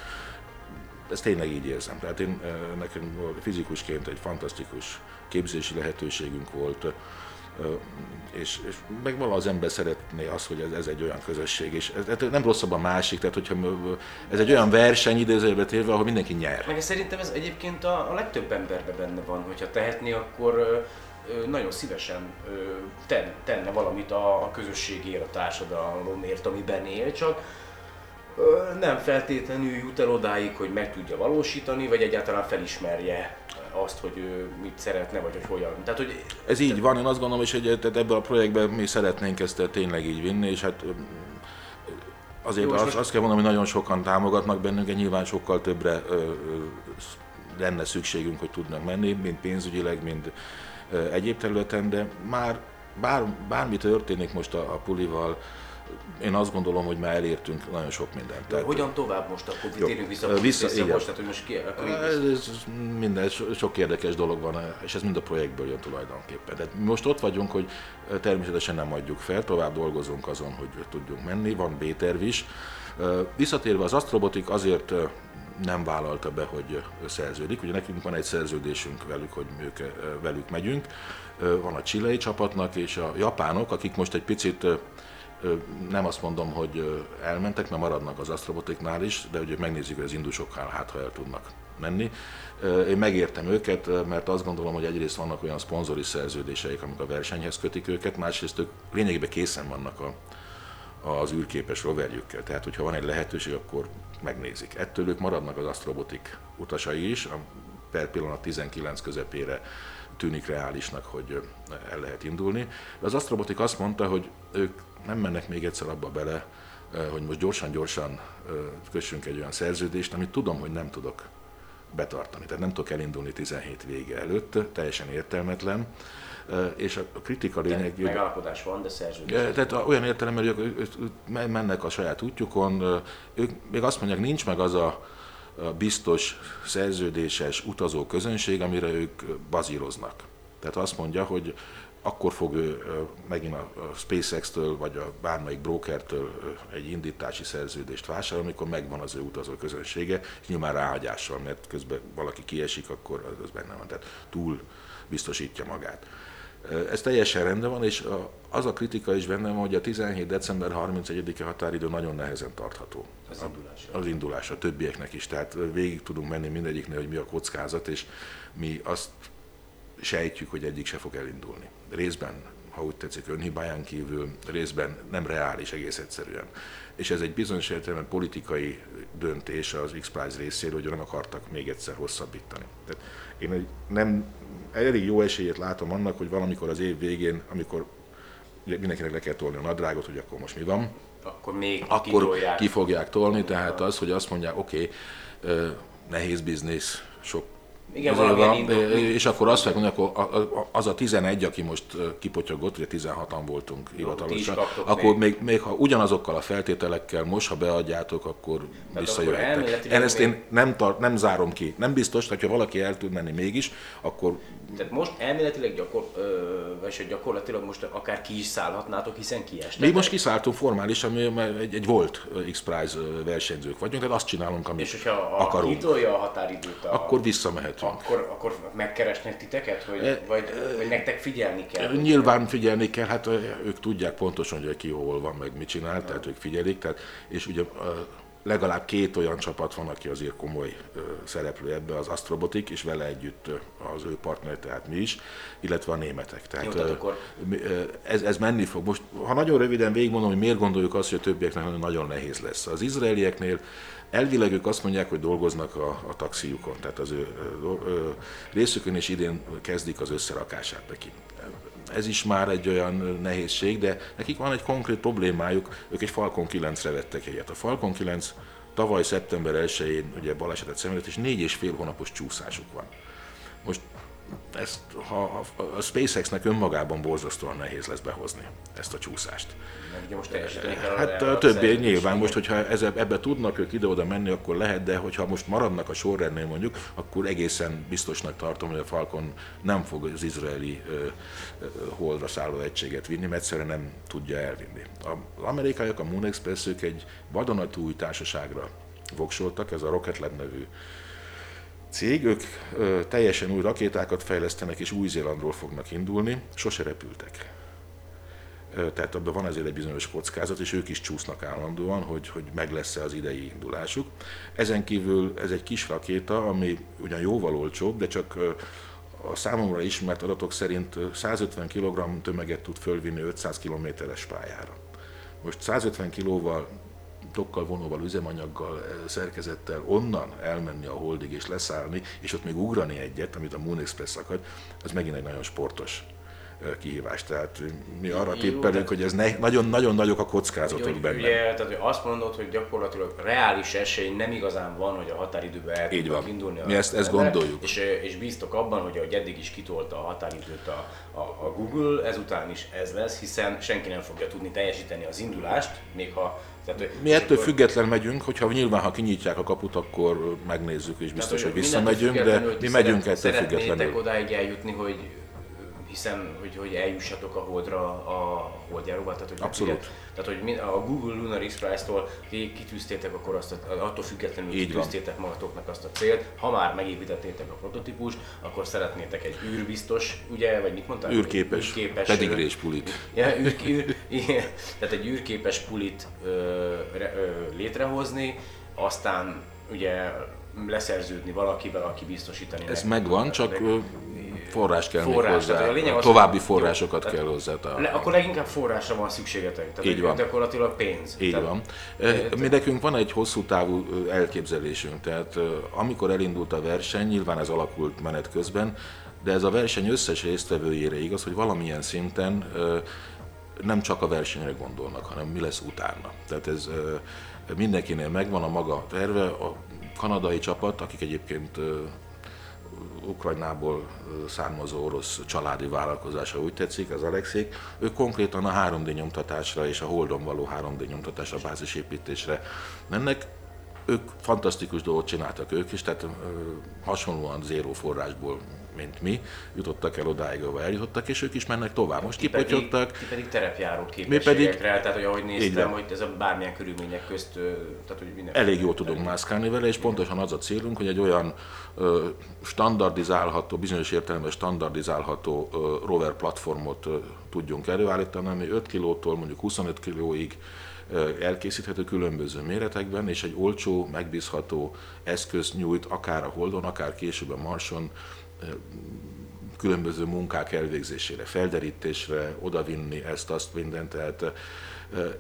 ezt tényleg így érzem. Tehát én, nekem fizikusként egy fantasztikus képzési lehetőségünk volt, és, és meg valahogy az ember szeretné azt, hogy ez, ez egy olyan közösség, és ez, ez nem rosszabb a másik, tehát hogyha ez egy olyan verseny idézőjelbe térve, ahol mindenki nyer. Meg szerintem ez egyébként a, a legtöbb emberben benne van, hogyha tehetné, akkor nagyon szívesen tenne valamit a, a közösségért, a társadalomért, amiben él, csak nem feltétlenül jut el odáig, hogy meg tudja valósítani, vagy egyáltalán felismerje azt, hogy ő mit szeretne, vagy hogy hogyan. Tehát, hogy, Ez így van, én azt gondolom, és hogy ebben a projektben mi szeretnénk ezt tényleg így vinni, és hát azért Jó, azt, azt kell mondanom, hogy nagyon sokan támogatnak bennünket, nyilván sokkal többre ö, ö, lenne szükségünk, hogy tudnak menni, mind pénzügyileg, mind ö, egyéb területen, de már bár, bármi történik most a, a pulival, én azt gondolom, hogy már elértünk nagyon sok mindent. Tehát, hogyan tovább most akkor? Jó, térjünk vissza, vissza, vissza most, tehát hogy most ki, akkor ez, ez minden, sok érdekes dolog van, és ez mind a projektből jön tulajdonképpen. De most ott vagyunk, hogy természetesen nem adjuk fel, tovább dolgozunk azon, hogy tudjunk menni, van B-terv is. Visszatérve az Astrobotik azért nem vállalta be, hogy szerződik. Ugye nekünk van egy szerződésünk velük, hogy ők, velük megyünk. Van a csilei csapatnak, és a japánok, akik most egy picit nem azt mondom, hogy elmentek, mert maradnak az Astrobotiknál is, de ugye megnézzük, hogy az indusokkal hát, ha el tudnak menni. Én megértem őket, mert azt gondolom, hogy egyrészt vannak olyan szponzori szerződéseik, amik a versenyhez kötik őket, másrészt ők lényegében készen vannak a, az űrképes roverjükkel. Tehát, hogyha van egy lehetőség, akkor megnézik. Ettől ők maradnak az Astrobotik utasai is, a per pillanat 19 közepére tűnik reálisnak, hogy el lehet indulni. De az Astrobotik azt mondta, hogy ők nem mennek még egyszer abba bele, hogy most gyorsan-gyorsan kössünk egy olyan szerződést, amit tudom, hogy nem tudok betartani. Tehát nem tudok elindulni 17 vége előtt, teljesen értelmetlen. És a kritika lényeg... De megállapodás van, de szerződés. Tehát olyan értelemben, hogy ők mennek a saját útjukon, ők még azt mondják, nincs meg az a biztos szerződéses utazó közönség, amire ők bazíroznak. Tehát azt mondja, hogy akkor fog ő megint a SpaceX-től vagy a bármelyik brokertől egy indítási szerződést vásárolni, amikor megvan az ő utazó közönsége, és nyilván ráhagyással, mert közben valaki kiesik, akkor az- benne van. Tehát túl biztosítja magát. Ez teljesen rendben van, és az a kritika is benne van, hogy a 17. december 31-e határidő nagyon nehezen tartható. Az indulásra. Az indulásra, a többieknek is. Tehát végig tudunk menni mindegyiknél, hogy mi a kockázat, és mi azt sejtjük, hogy egyik se fog elindulni. Részben, ha úgy tetszik, önhibáján kívül, részben nem reális egész egyszerűen. És ez egy bizonyos értelemben politikai döntés az X-Prize részéről, hogy nem akartak még egyszer hosszabbítani. Tehát én egy nem elég jó esélyét látom annak, hogy valamikor az év végén, amikor mindenkinek le kell tolni a nadrágot, hogy akkor most mi van, Akkor még akkor kitolják. ki fogják tolni, tehát az, hogy azt mondják, oké, okay, nehéz biznisz, sok Igen, indok- és akkor azt fogják mondani, akkor az a 11, aki most kipotyogott, ugye 16-an voltunk hivatalosan, akkor még. még, még ha ugyanazokkal a feltételekkel most, ha beadjátok, akkor akkor visszajöhettek. Én ezt én nem, tart, nem zárom ki. Nem biztos, hogy ha valaki el tud menni mégis, akkor Tehát most elméletileg gyakor, ö, vagy hogy gyakorlatilag most akár ki is szállhatnátok, hiszen kiestek. mi most kiszálltunk formálisan, mi egy, egy volt X-Prize versenyzők vagyunk, tehát azt csinálunk, amit És hogyha a, akarunk. kitolja a határidőt, a, Akkor visszamehetünk. akkor, akkor megkeresnek titeket, hogy, E- vagy, vagy nektek figyelni kell? hogy- Nyilván figyelni kell, hát ők tudják pontosan, hogy ki hol van, meg mit csinál, tehát ők figyelik, tehát, és ugye legalább két olyan csapat van, aki azért komoly szereplő ebbe, az Astrobotik, és vele együtt az ő partner, tehát mi is, illetve a németek. Tehát, Jó, tehát akkor- ez, ez menni fog. Most, ha nagyon röviden végigmondom, hogy miért gondoljuk azt, hogy a többieknek nagyon- nehéz lesz. Az izraelieknél elvileg ők azt mondják, hogy dolgoznak a, a taxiukon, tehát az ő ö, ö, részükön is idén kezdik az összerakását neki. Ez is már egy olyan nehézség, de nekik van egy konkrét problémájuk, ők egy Falcon 9-re vettek helyet. A Falcon 9 tavaly szeptember 1-én ugye balesetet szenvedett, és négy és fél hónapos csúszásuk van. Most ezt, ha a, SpaceX-nek önmagában borzasztóan nehéz lesz behozni ezt a csúszást. Ugye most kell Hát a többi nyilván most, hogyha ezzel, ebbe tudnak ők ide-oda menni, akkor lehet, de hogyha most maradnak a sorrendnél mondjuk, akkor egészen biztosnak tartom, hogy a Falcon nem fog az izraeli ö, ö, holdra szálló egységet vinni, mert egyszerűen nem tudja elvinni. Az amerikaiak, a Moon Express, ők egy vadonatúj társaságra voksoltak, ez a Rocket Lab nevű cég, ők ö, teljesen új rakétákat fejlesztenek, és Új-Zélandról fognak indulni, sose repültek. Ö, Tehát abban van azért egy bizonyos kockázat, és ők is csúsznak állandóan, hogy, hogy meg lesz-e az idei indulásuk. Ezen kívül ez egy kis rakéta, ami ugyan jóval olcsóbb, de csak ö, a számomra ismert adatok szerint ö, 150 kg tömeget tud fölvinni 500 kilométeres pályára. Most 150 kilóval dokkal, vonóval, üzemanyaggal, eh, szerkezettel onnan elmenni a holdig és leszállni, és ott még ugrani egyet, amit a Moon Express akad, az megint egy nagyon sportos eh, kihívás. Tehát eh, mi arra Jó, tippelünk, hogy ez nagyon-nagyon nagyok a kockázatok Hogy, benne. ugye, tehát, hogy azt mondod, hogy gyakorlatilag reális esély nem igazán van, hogy a határidőben el Így van. indulni. Mi ezt- ezt gondoljuk. És, és bíztok abban, hogy ahogy eddig is kitolta a határidőt a, a, a Google, ezután is ez lesz, hiszen senki nem fogja tudni teljesíteni az indulást, még ha... Tehát, hogy- Mi ettől akkor- független megyünk, hogyha nyilván, ha kinyitják a kaput, akkor megnézzük, és biztos, hogy mindentől visszamegyünk, de hogy mi megyünk ettől Szeretnétek függetlenül. odáig eljutni, hogy hiszen, hogy, hogy eljussatok a holdra a holdjáróval, tehát hogy Abszolút. ugye- tehát, hogy a Google Lunar X Prize-tól kitűztétek akkor azt, a, attól függetlenül Így van. kitűztétek magatoknak azt a célt, ha már megépítettétek a prototípust, akkor szeretnétek egy űrbiztos, ugye, vagy mit mondtál? Űrképes, űrképes pedigrés pulit. Ja, űr, űr, igen, tehát egy űrképes pulit ö, ö, létrehozni, aztán ugye leszerződni valakivel, aki biztosítani Ez nektek. megvan, csak forrás kell Forrás, hozzá, tehát a lényeg az, további forrásokat jó, kell tehát hozzá. Le, akkor leginkább forrásra van szükségetek. Tehát Így van. Gyakorlatilag pénz. Így tehát, van. E, Mi nekünk van egy hosszú távú elképzelésünk, tehát amikor elindult a verseny, nyilván ez alakult menet közben, de ez a verseny összes résztvevőjére igaz, hogy valamilyen szinten nem csak a versenyre gondolnak, hanem mi lesz utána. Tehát ez mindenkinél megvan a maga terve, a kanadai csapat, akik egyébként Ukrajnából származó orosz családi vállalkozása, úgy tetszik, az Alexék, ők konkrétan a 3D nyomtatásra és a Holdon való 3D nyomtatásra, bázisépítésre mennek. Ők fantasztikus dolgot csináltak ők is, tehát ö, hasonlóan zéró forrásból mint mi, jutottak el odáig, ahol eljutottak, és ők is mennek tovább. Most Ti pedig, kipotyogtak, ti pedig terepjáró pedig- képességekre, tehát hogy ahogy néztem, hogy ez a bármilyen körülmények közt, tehát hogy minden. elég jól tudunk mászkálni vele, és pontosan az a célunk, hogy egy olyan ö, standardizálható, bizonyos értelemben standardizálható ö, rover platformot ö, tudjunk előállítani, ami 5 kilótól mondjuk 25 kilóig elkészíthető különböző méretekben, és egy olcsó, megbízható eszköz nyújt akár a Holdon, akár később a Marson különböző munkák elvégzésére, felderítésre, odavinni ezt, azt, mindent, tehát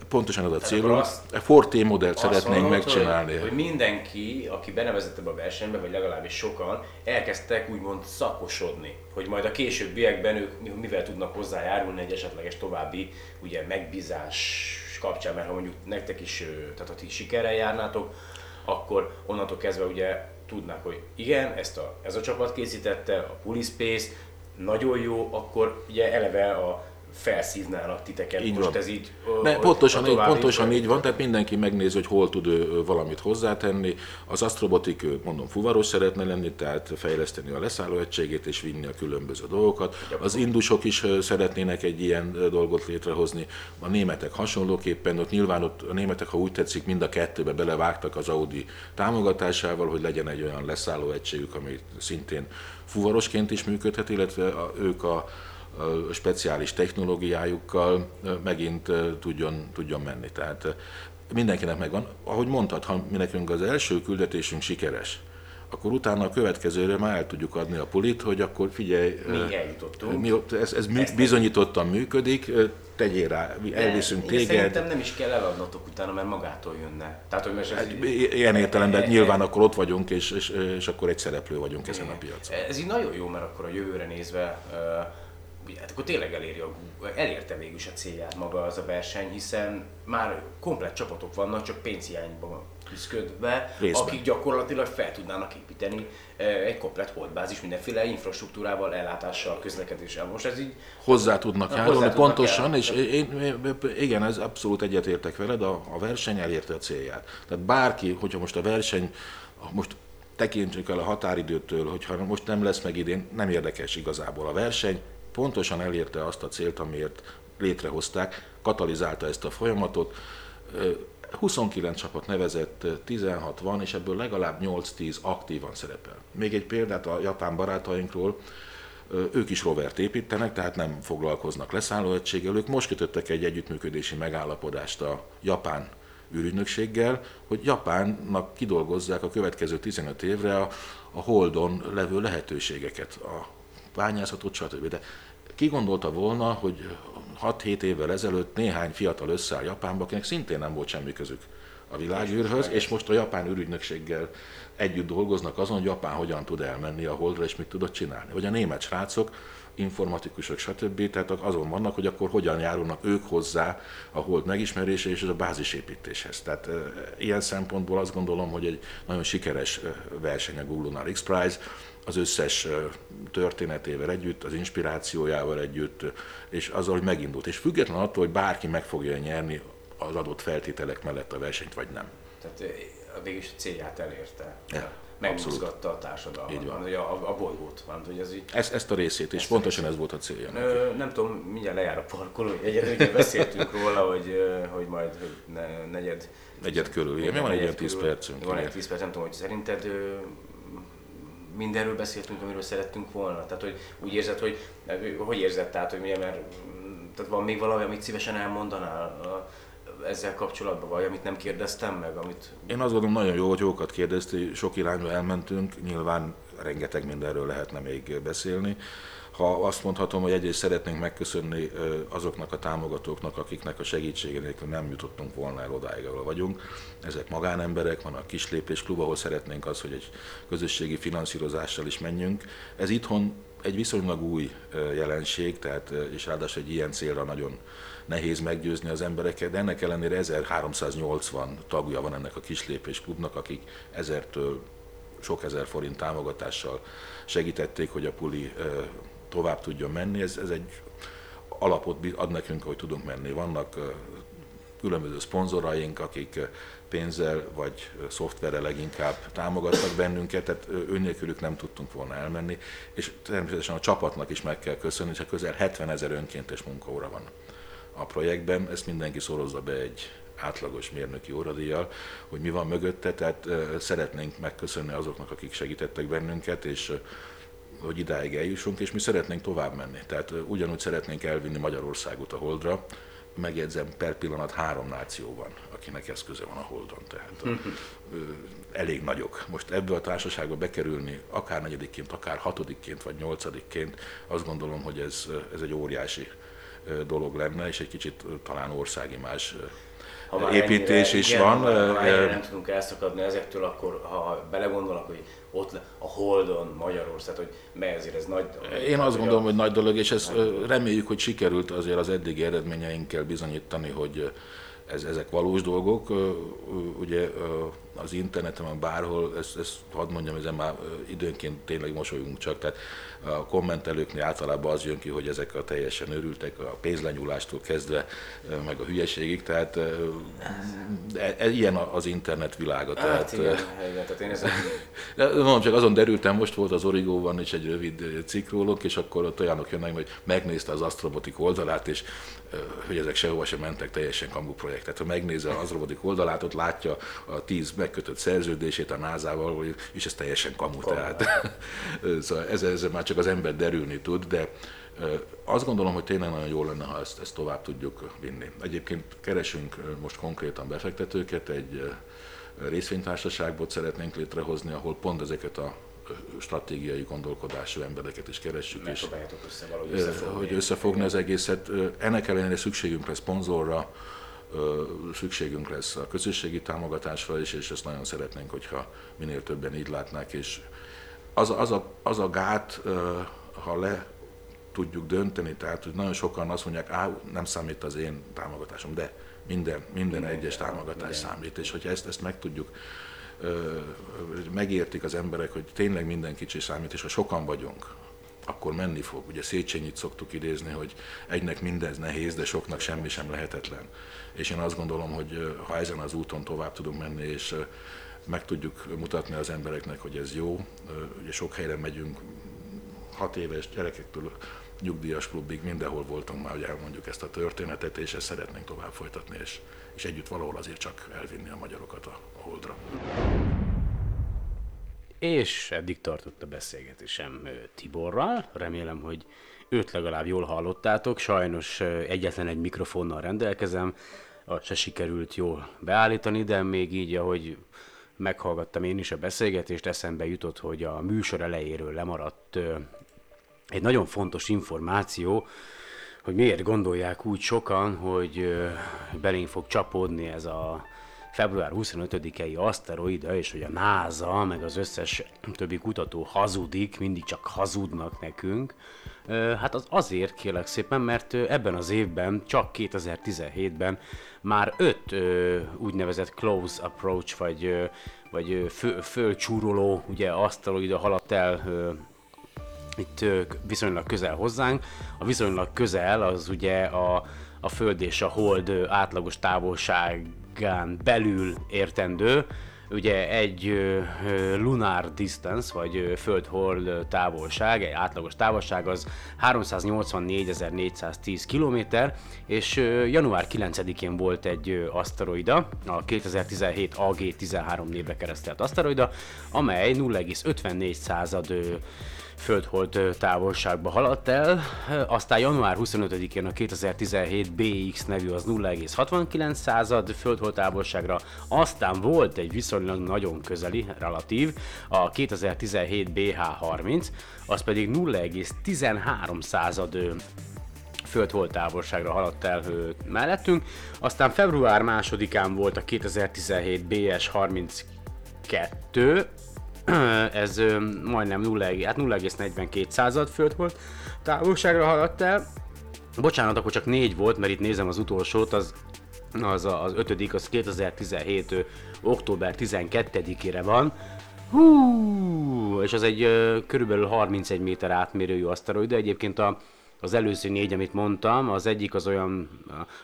pontosan az a azt- A Forte modellt szeretnénk mondod, megcsinálni. Hogy, hogy mindenki, aki benevezett ebbe a versenybe, vagy legalábbis sokan, elkezdtek úgymond szakosodni, hogy majd a későbbiekben ők mi- mivel tudnak hozzájárulni egy esetleges további ugye, megbízás kapcsán, mert ha mondjuk nektek is, tehát ha ti sikerrel járnátok, akkor onnantól kezdve ugye tudnák, hogy igen, ezt a, ez a csapat készítette, a Pulispace, nagyon jó, akkor ugye eleve a felszívnálnak titeket. Így Most van. ez így... Ne, pontosan, így, pontosan így van, tehát mindenki megnézi, hogy hol tud ő, valamit hozzátenni. Az Astrobotik, ő, mondom, fuvaros szeretne lenni, tehát fejleszteni a leszállóegységét és vinni a különböző dolgokat. Az indusok is szeretnének egy ilyen dolgot létrehozni. A németek hasonlóképpen, ott nyilván ott a németek, ha úgy tetszik, mind a kettőbe belevágtak az Audi támogatásával, hogy legyen egy olyan leszállóegységük, ami szintén fuvarosként is működhet, illetve a, ők a speciális technológiájukkal megint tudjon, tudjon menni. Tehát mindenkinek megvan. Ahogy mondtad, ha mi nekünk az első küldetésünk sikeres, akkor utána a következőre már el tudjuk adni a pulit, hogy akkor figyelj, Mi eljutottunk. mi, ott- ez, ez mű, bizonyítottan működik, tegyél rá, elviszünk Én téged. Szerintem nem is kell eladnotok utána, mert magától jönne. Tehát, hogy most ez, Hát, Ilyen értelemben nyilván akkor ott vagyunk, és, és, és akkor egy szereplő vagyunk ezen a piacon. Ez így nagyon jó, mert akkor a jövőre nézve, uh, hát akkor tényleg eléri a, elérte végül is a célját maga az a verseny, hiszen már komplett csapatok vannak, csak pénzhiányban küzdködve, Részben. akik gyakorlatilag fel tudnának építeni egy komplett holdbázis mindenféle infrastruktúrával, ellátással, közlekedéssel. Most ez így hozzá tudnak Na, járulni, hozzá tudnak pontosan, járulni. és én, én, igen, ez abszolút egyetértek veled, a, a verseny elérte a célját. Tehát bárki, hogyha most a verseny, most tekintsük el a határidőtől, hogyha most nem lesz meg idén, nem érdekes igazából a verseny, pontosan elérte azt a célt, amiért létrehozták, katalizálta ezt a folyamatot. Ö, 29 csapat nevezett, 16 van, és ebből legalább 8-10 aktívan szerepel. Még egy példát a japán barátainkról, ők is rovert építenek, tehát nem foglalkoznak leszállóegységgel. Ők most kötöttek egy együttműködési megállapodást a japán űrügynökséggel, hogy Japánnak kidolgozzák a következő 15 évre a, a Holdon levő lehetőségeket, a bányászatot, stb. De ki gondolta volna, hogy 6-7 évvel ezelőtt néhány fiatal összeáll Japánba, akinek szintén nem volt semmi közük a világűrhöz, és most a japán űrügynökséggel együtt dolgoznak azon, hogy Japán hogyan tud elmenni a Holdra, és mit tudott csinálni. Vagy a német srácok, informatikusok, stb. Tehát azon vannak, hogy akkor hogyan járulnak ők hozzá a Hold megismerése és a bázisépítéshez. Tehát e, ilyen szempontból azt gondolom, hogy egy nagyon sikeres verseny a Google Lunar X Prize, az összes történetével együtt, az inspirációjával együtt, és azzal, hogy megindult. És független attól, hogy bárki meg fogja nyerni az adott feltételek mellett a versenyt, vagy nem. Tehát ö, végül is a célját elérte. Ja, Megmozgatta a társadalmat, Így van. a, a, a bolygót. Mármint, hogy ez így, Ezt, ezt a részét, és pontosan ez volt a célja. Ö, nem tudom, mindjárt lejár a parkoló, egyedül ugye beszéltünk róla, hogy, hogy majd hogy ne, negyed... Negyed körül, igen. Mi van egy ilyen 10 percünk? Van egy igen. 10 perc, nem tudom, hogy szerinted mindenről beszéltünk, amiről szerettünk volna? Tehát, hogy úgy érzed, hogy hogy érzed, tehát, hogy milyen, mert tehát van még valami, amit szívesen elmondanál ezzel kapcsolatban, vagy amit nem kérdeztem meg, amit Én azt gondolom, nagyon jó, hogy jókat kérdezti, sok irányba elmentünk, nyilván rengeteg mindenről lehetne még beszélni. Ha azt mondhatom, hogy egyrészt szeretnénk megköszönni azoknak a támogatóknak, akiknek a segítsége nélkül nem jutottunk volna el odáig, ahol vagyunk. Ezek magánemberek, van a Kislépés Klub, ahol szeretnénk az, hogy egy közösségi finanszírozással is menjünk. Ez itthon egy viszonylag új jelenség, tehát, és ráadásul egy ilyen célra nagyon nehéz meggyőzni az embereket, de ennek ellenére 1380 tagja van ennek a Kislépés Klubnak, akik ezertől sok ezer forint támogatással segítették, hogy a puli tovább tudjon menni. Ez, ez egy alapot ad nekünk, hogy tudunk menni. Vannak különböző szponzoraink, akik pénzzel vagy szoftverrel leginkább támogattak bennünket, tehát önnélkülük nem tudtunk volna elmenni, és természetesen a csapatnak is meg kell köszönni, hogy közel 70 ezer önkéntes munkaóra van a projektben, ezt mindenki szorozza be egy átlagos mérnöki óradíjjal, hogy mi van mögötte, tehát szeretnénk megköszönni azoknak, akik segítettek bennünket, és hogy idáig eljussunk, és mi szeretnénk tovább menni. Tehát ugyanúgy szeretnénk elvinni Magyarországot a Holdra, megjegyzem, per pillanat három náció van, akinek eszköze van a Holdon, tehát ö, elég nagyok. Most ebből a társaságba bekerülni, akár negyedikként, akár hatodikként, vagy nyolcadikként, azt gondolom, hogy ez, ez egy óriási dolog lenne, és egy kicsit talán országimás ha építés ennyire, is igen, van. Ha ennyire nem tudunk elszakadni ezektől, akkor ha belegondolok, hogy ott a Holdon Magyarország, hogy mely azért ez nagy Én azt gondolom, hogy nagy dolog, és ezt reméljük, hogy sikerült azért az eddigi eredményeinkkel bizonyítani, hogy ez, ezek valós dolgok. Ugye az interneten, bárhol, ezt, ezt hadd mondjam, ezen már időnként tényleg mosolyunk csak, tehát a kommentelőknél általában az jön ki, hogy ezek a teljesen örültek, a pénzlenyúlástól kezdve, meg a hülyeségig, tehát e, e, ilyen az internet világa. Hát tehát, igen, tehát én de mondom, csak azon derültem, most volt az Origóban is egy rövid cikk róluk, és akkor ott olyanok jönnek, hogy megnézte az Astrobotik oldalát, és hogy ezek sehova sem mentek, teljesen kamu projekt. Tehát ha megnézi az Astrobotik oldalát, ott látja a tíz megkötött szerződését a NASA-val, és ez teljesen kamu. Tehát, szóval ez, ez már csak az ember derülni tud, de azt gondolom, hogy tényleg nagyon jó lenne, ha ezt, ezt tovább tudjuk vinni. Egyébként keresünk most konkrétan befektetőket, egy részvénytársaságot szeretnénk létrehozni, ahol pont ezeket a stratégiai gondolkodású embereket is keressük, és össze hogy összefogni az egészet. Ennek ellenére szükségünk lesz szponzorra, szükségünk lesz a közösségi támogatásra is, és ezt nagyon szeretnénk, hogyha minél többen így látnák, és az, a- az, a, az a gát, ha le tudjuk dönteni, tehát hogy nagyon sokan azt mondják, á, nem számít az én támogatásom, de minden, minden egyes támogatás számít, és hogyha ezt, ezt meg tudjuk, megértik az emberek, hogy tényleg minden kicsi számít, és ha sokan vagyunk, akkor menni fog. Ugye Széchenyit szoktuk idézni, hogy egynek mindez nehéz, de soknak semmi sem lehetetlen. És én azt gondolom, hogy ha ezen az úton tovább tudunk menni, és meg tudjuk mutatni az embereknek, hogy ez jó, ugye sok helyre megyünk, hat éves gyerekektől nyugdíjas klubig, mindenhol voltunk már, hogy elmondjuk ezt a történetet, és ezt szeretnénk tovább folytatni, és, és együtt valahol azért csak elvinni a magyarokat a holdra. És eddig tartott a beszélgetésem Tiborral. Remélem, hogy őt legalább jól hallottátok. Sajnos egyetlen egy mikrofonnal rendelkezem, azt se sikerült jól beállítani, de még így, ahogy meghallgattam én is a beszélgetést, eszembe jutott, hogy a műsor elejéről lemaradt egy nagyon fontos információ, hogy miért gondolják úgy sokan, hogy belénk fog csapódni ez a február 25-i aszteroida, és hogy a NASA, meg az összes többi kutató hazudik, mindig csak hazudnak nekünk. Hát az azért kérlek szépen, mert ebben az évben, csak 2017-ben már öt úgynevezett close approach, vagy, vagy ö, fö, fölcsúroló ugye, aszteroida haladt el itt viszonylag közel hozzánk. A viszonylag közel az ugye a, a Föld és a Hold átlagos távolságán belül értendő. Ugye egy lunar distance, vagy Föld-Hold távolság, egy átlagos távolság az 384.410 km, és január 9-én volt egy aszteroida, a 2017 AG13 névre keresztelt aszteroida, amely 0,54 század földhold távolságba haladt el, aztán január 25-én a 2017 BX nevű az 0,69 század földhold távolságra, aztán volt egy viszonylag nagyon közeli, relatív, a 2017 BH30, az pedig 0,13 század földhold távolságra haladt el mellettünk. Aztán február másodikán volt a 2017 BS 32, ez majdnem 0, hát 0,42 század földhold távolságra haladt el. Bocsánat, akkor csak négy volt, mert itt nézem az utolsót, az az, a, az ötödik, az 2017. ö, október 12-ére van. Hú, és az egy körülbelül 31 méter átmérőjű aszteroida. Egyébként a az előző négy, amit mondtam, az egyik az olyan,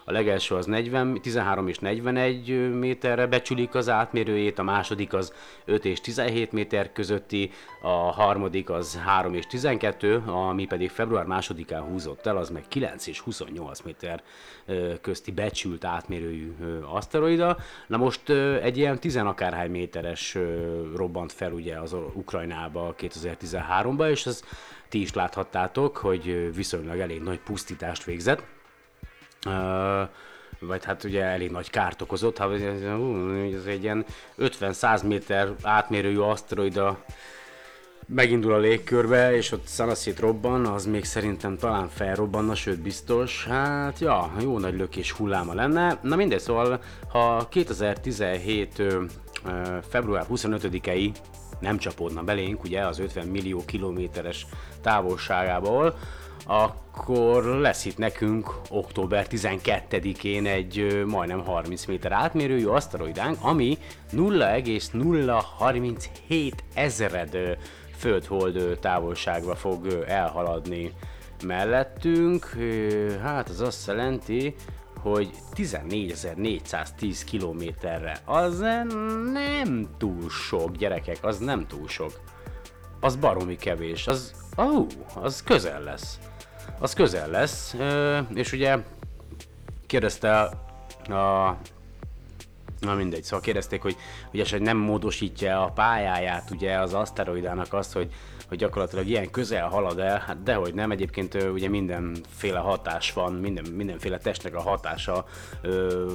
a legelső az 40, 13 és 41 méterre becsülik az átmérőjét, a második az 5 és 17 méter közötti, a harmadik az 3 és 12, ami pedig február másodikán húzott el, az meg 9 és 28 méter közti becsült átmérőjű aszteroida. Na most egy ilyen 10 akárhány méteres robbant fel ugye az Ukrajnába 2013-ban, és az ti is láthattátok, hogy viszonylag elég nagy pusztítást végzett. Vagy hát ugye elég nagy kárt okozott, ha ez egy ilyen 50-100 méter átmérőjű aszteroida megindul a légkörbe, és ott szanaszét robban, az még szerintem talán felrobbanna, sőt biztos. Hát ja, jó nagy lökés hulláma lenne. Na mindegy, szóval ha 2017 február 25-i nem csapódna belénk, ugye az 50 millió kilométeres távolságából, akkor lesz itt nekünk október 12-én egy majdnem 30 méter átmérőjű aszteroidánk, ami 0,037 ezered földhold távolságba fog elhaladni mellettünk. Hát az azt jelenti, hogy 14.410 kilométerre. Az nem túl sok, gyerekek, az nem túl sok. Az baromi kevés, az, ó, az közel lesz. Az közel lesz, és ugye kérdezte a Na mindegy, szóval kérdezték, hogy, hogy esetleg nem módosítja a pályáját ugye az aszteroidának azt, hogy, hogy gyakorlatilag ilyen közel halad el, hát dehogy nem, egyébként ugye mindenféle hatás van, minden, mindenféle testnek a hatása ö,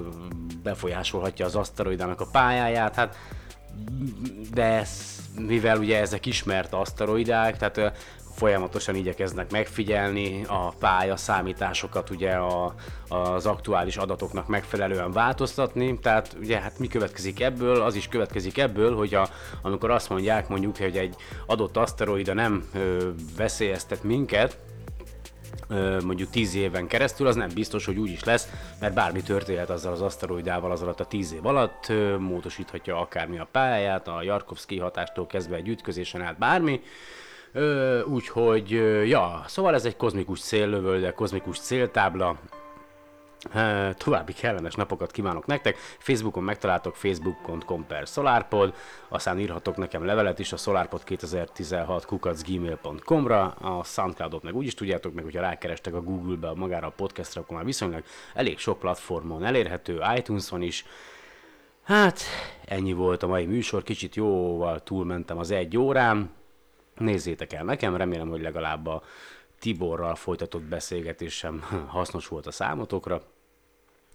befolyásolhatja az aszteroidának a pályáját, hát de ez, mivel ugye ezek ismert aszteroidák, tehát folyamatosan igyekeznek megfigyelni a pálya számításokat ugye a, az aktuális adatoknak megfelelően változtatni, tehát ugye hát mi következik ebből, az is következik ebből, hogy a, amikor azt mondják mondjuk, hogy egy adott aszteroida nem ö, veszélyeztet minket, mondjuk 10 éven keresztül, az nem biztos, hogy úgy is lesz, mert bármi történhet azzal az aszteroidával az alatt a 10 év alatt, módosíthatja akármi a pályáját, a Jarkovszki hatástól kezdve egy ütközésen át bármi, úgyhogy, ja, szóval ez egy kozmikus céllövöldek, kozmikus céltábla, További kellemes napokat kívánok nektek. Facebookon megtaláltok facebook.com per solarpod, aztán írhatok nekem levelet is a solarpod2016 kukacgmail.com-ra, a Soundcloudot meg úgyis tudjátok, meg hogyha rákerestek a Google-be magára a podcastra, akkor már viszonylag elég sok platformon elérhető, iTunes-on is. Hát, ennyi volt a mai műsor, kicsit jóval túlmentem az egy órán, nézzétek el nekem, remélem, hogy legalább a Tiborral folytatott beszélgetésem hasznos volt a számotokra.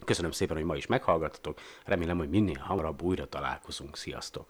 Köszönöm szépen, hogy ma is meghallgattatok, remélem, hogy minél hamarabb újra találkozunk. Sziasztok!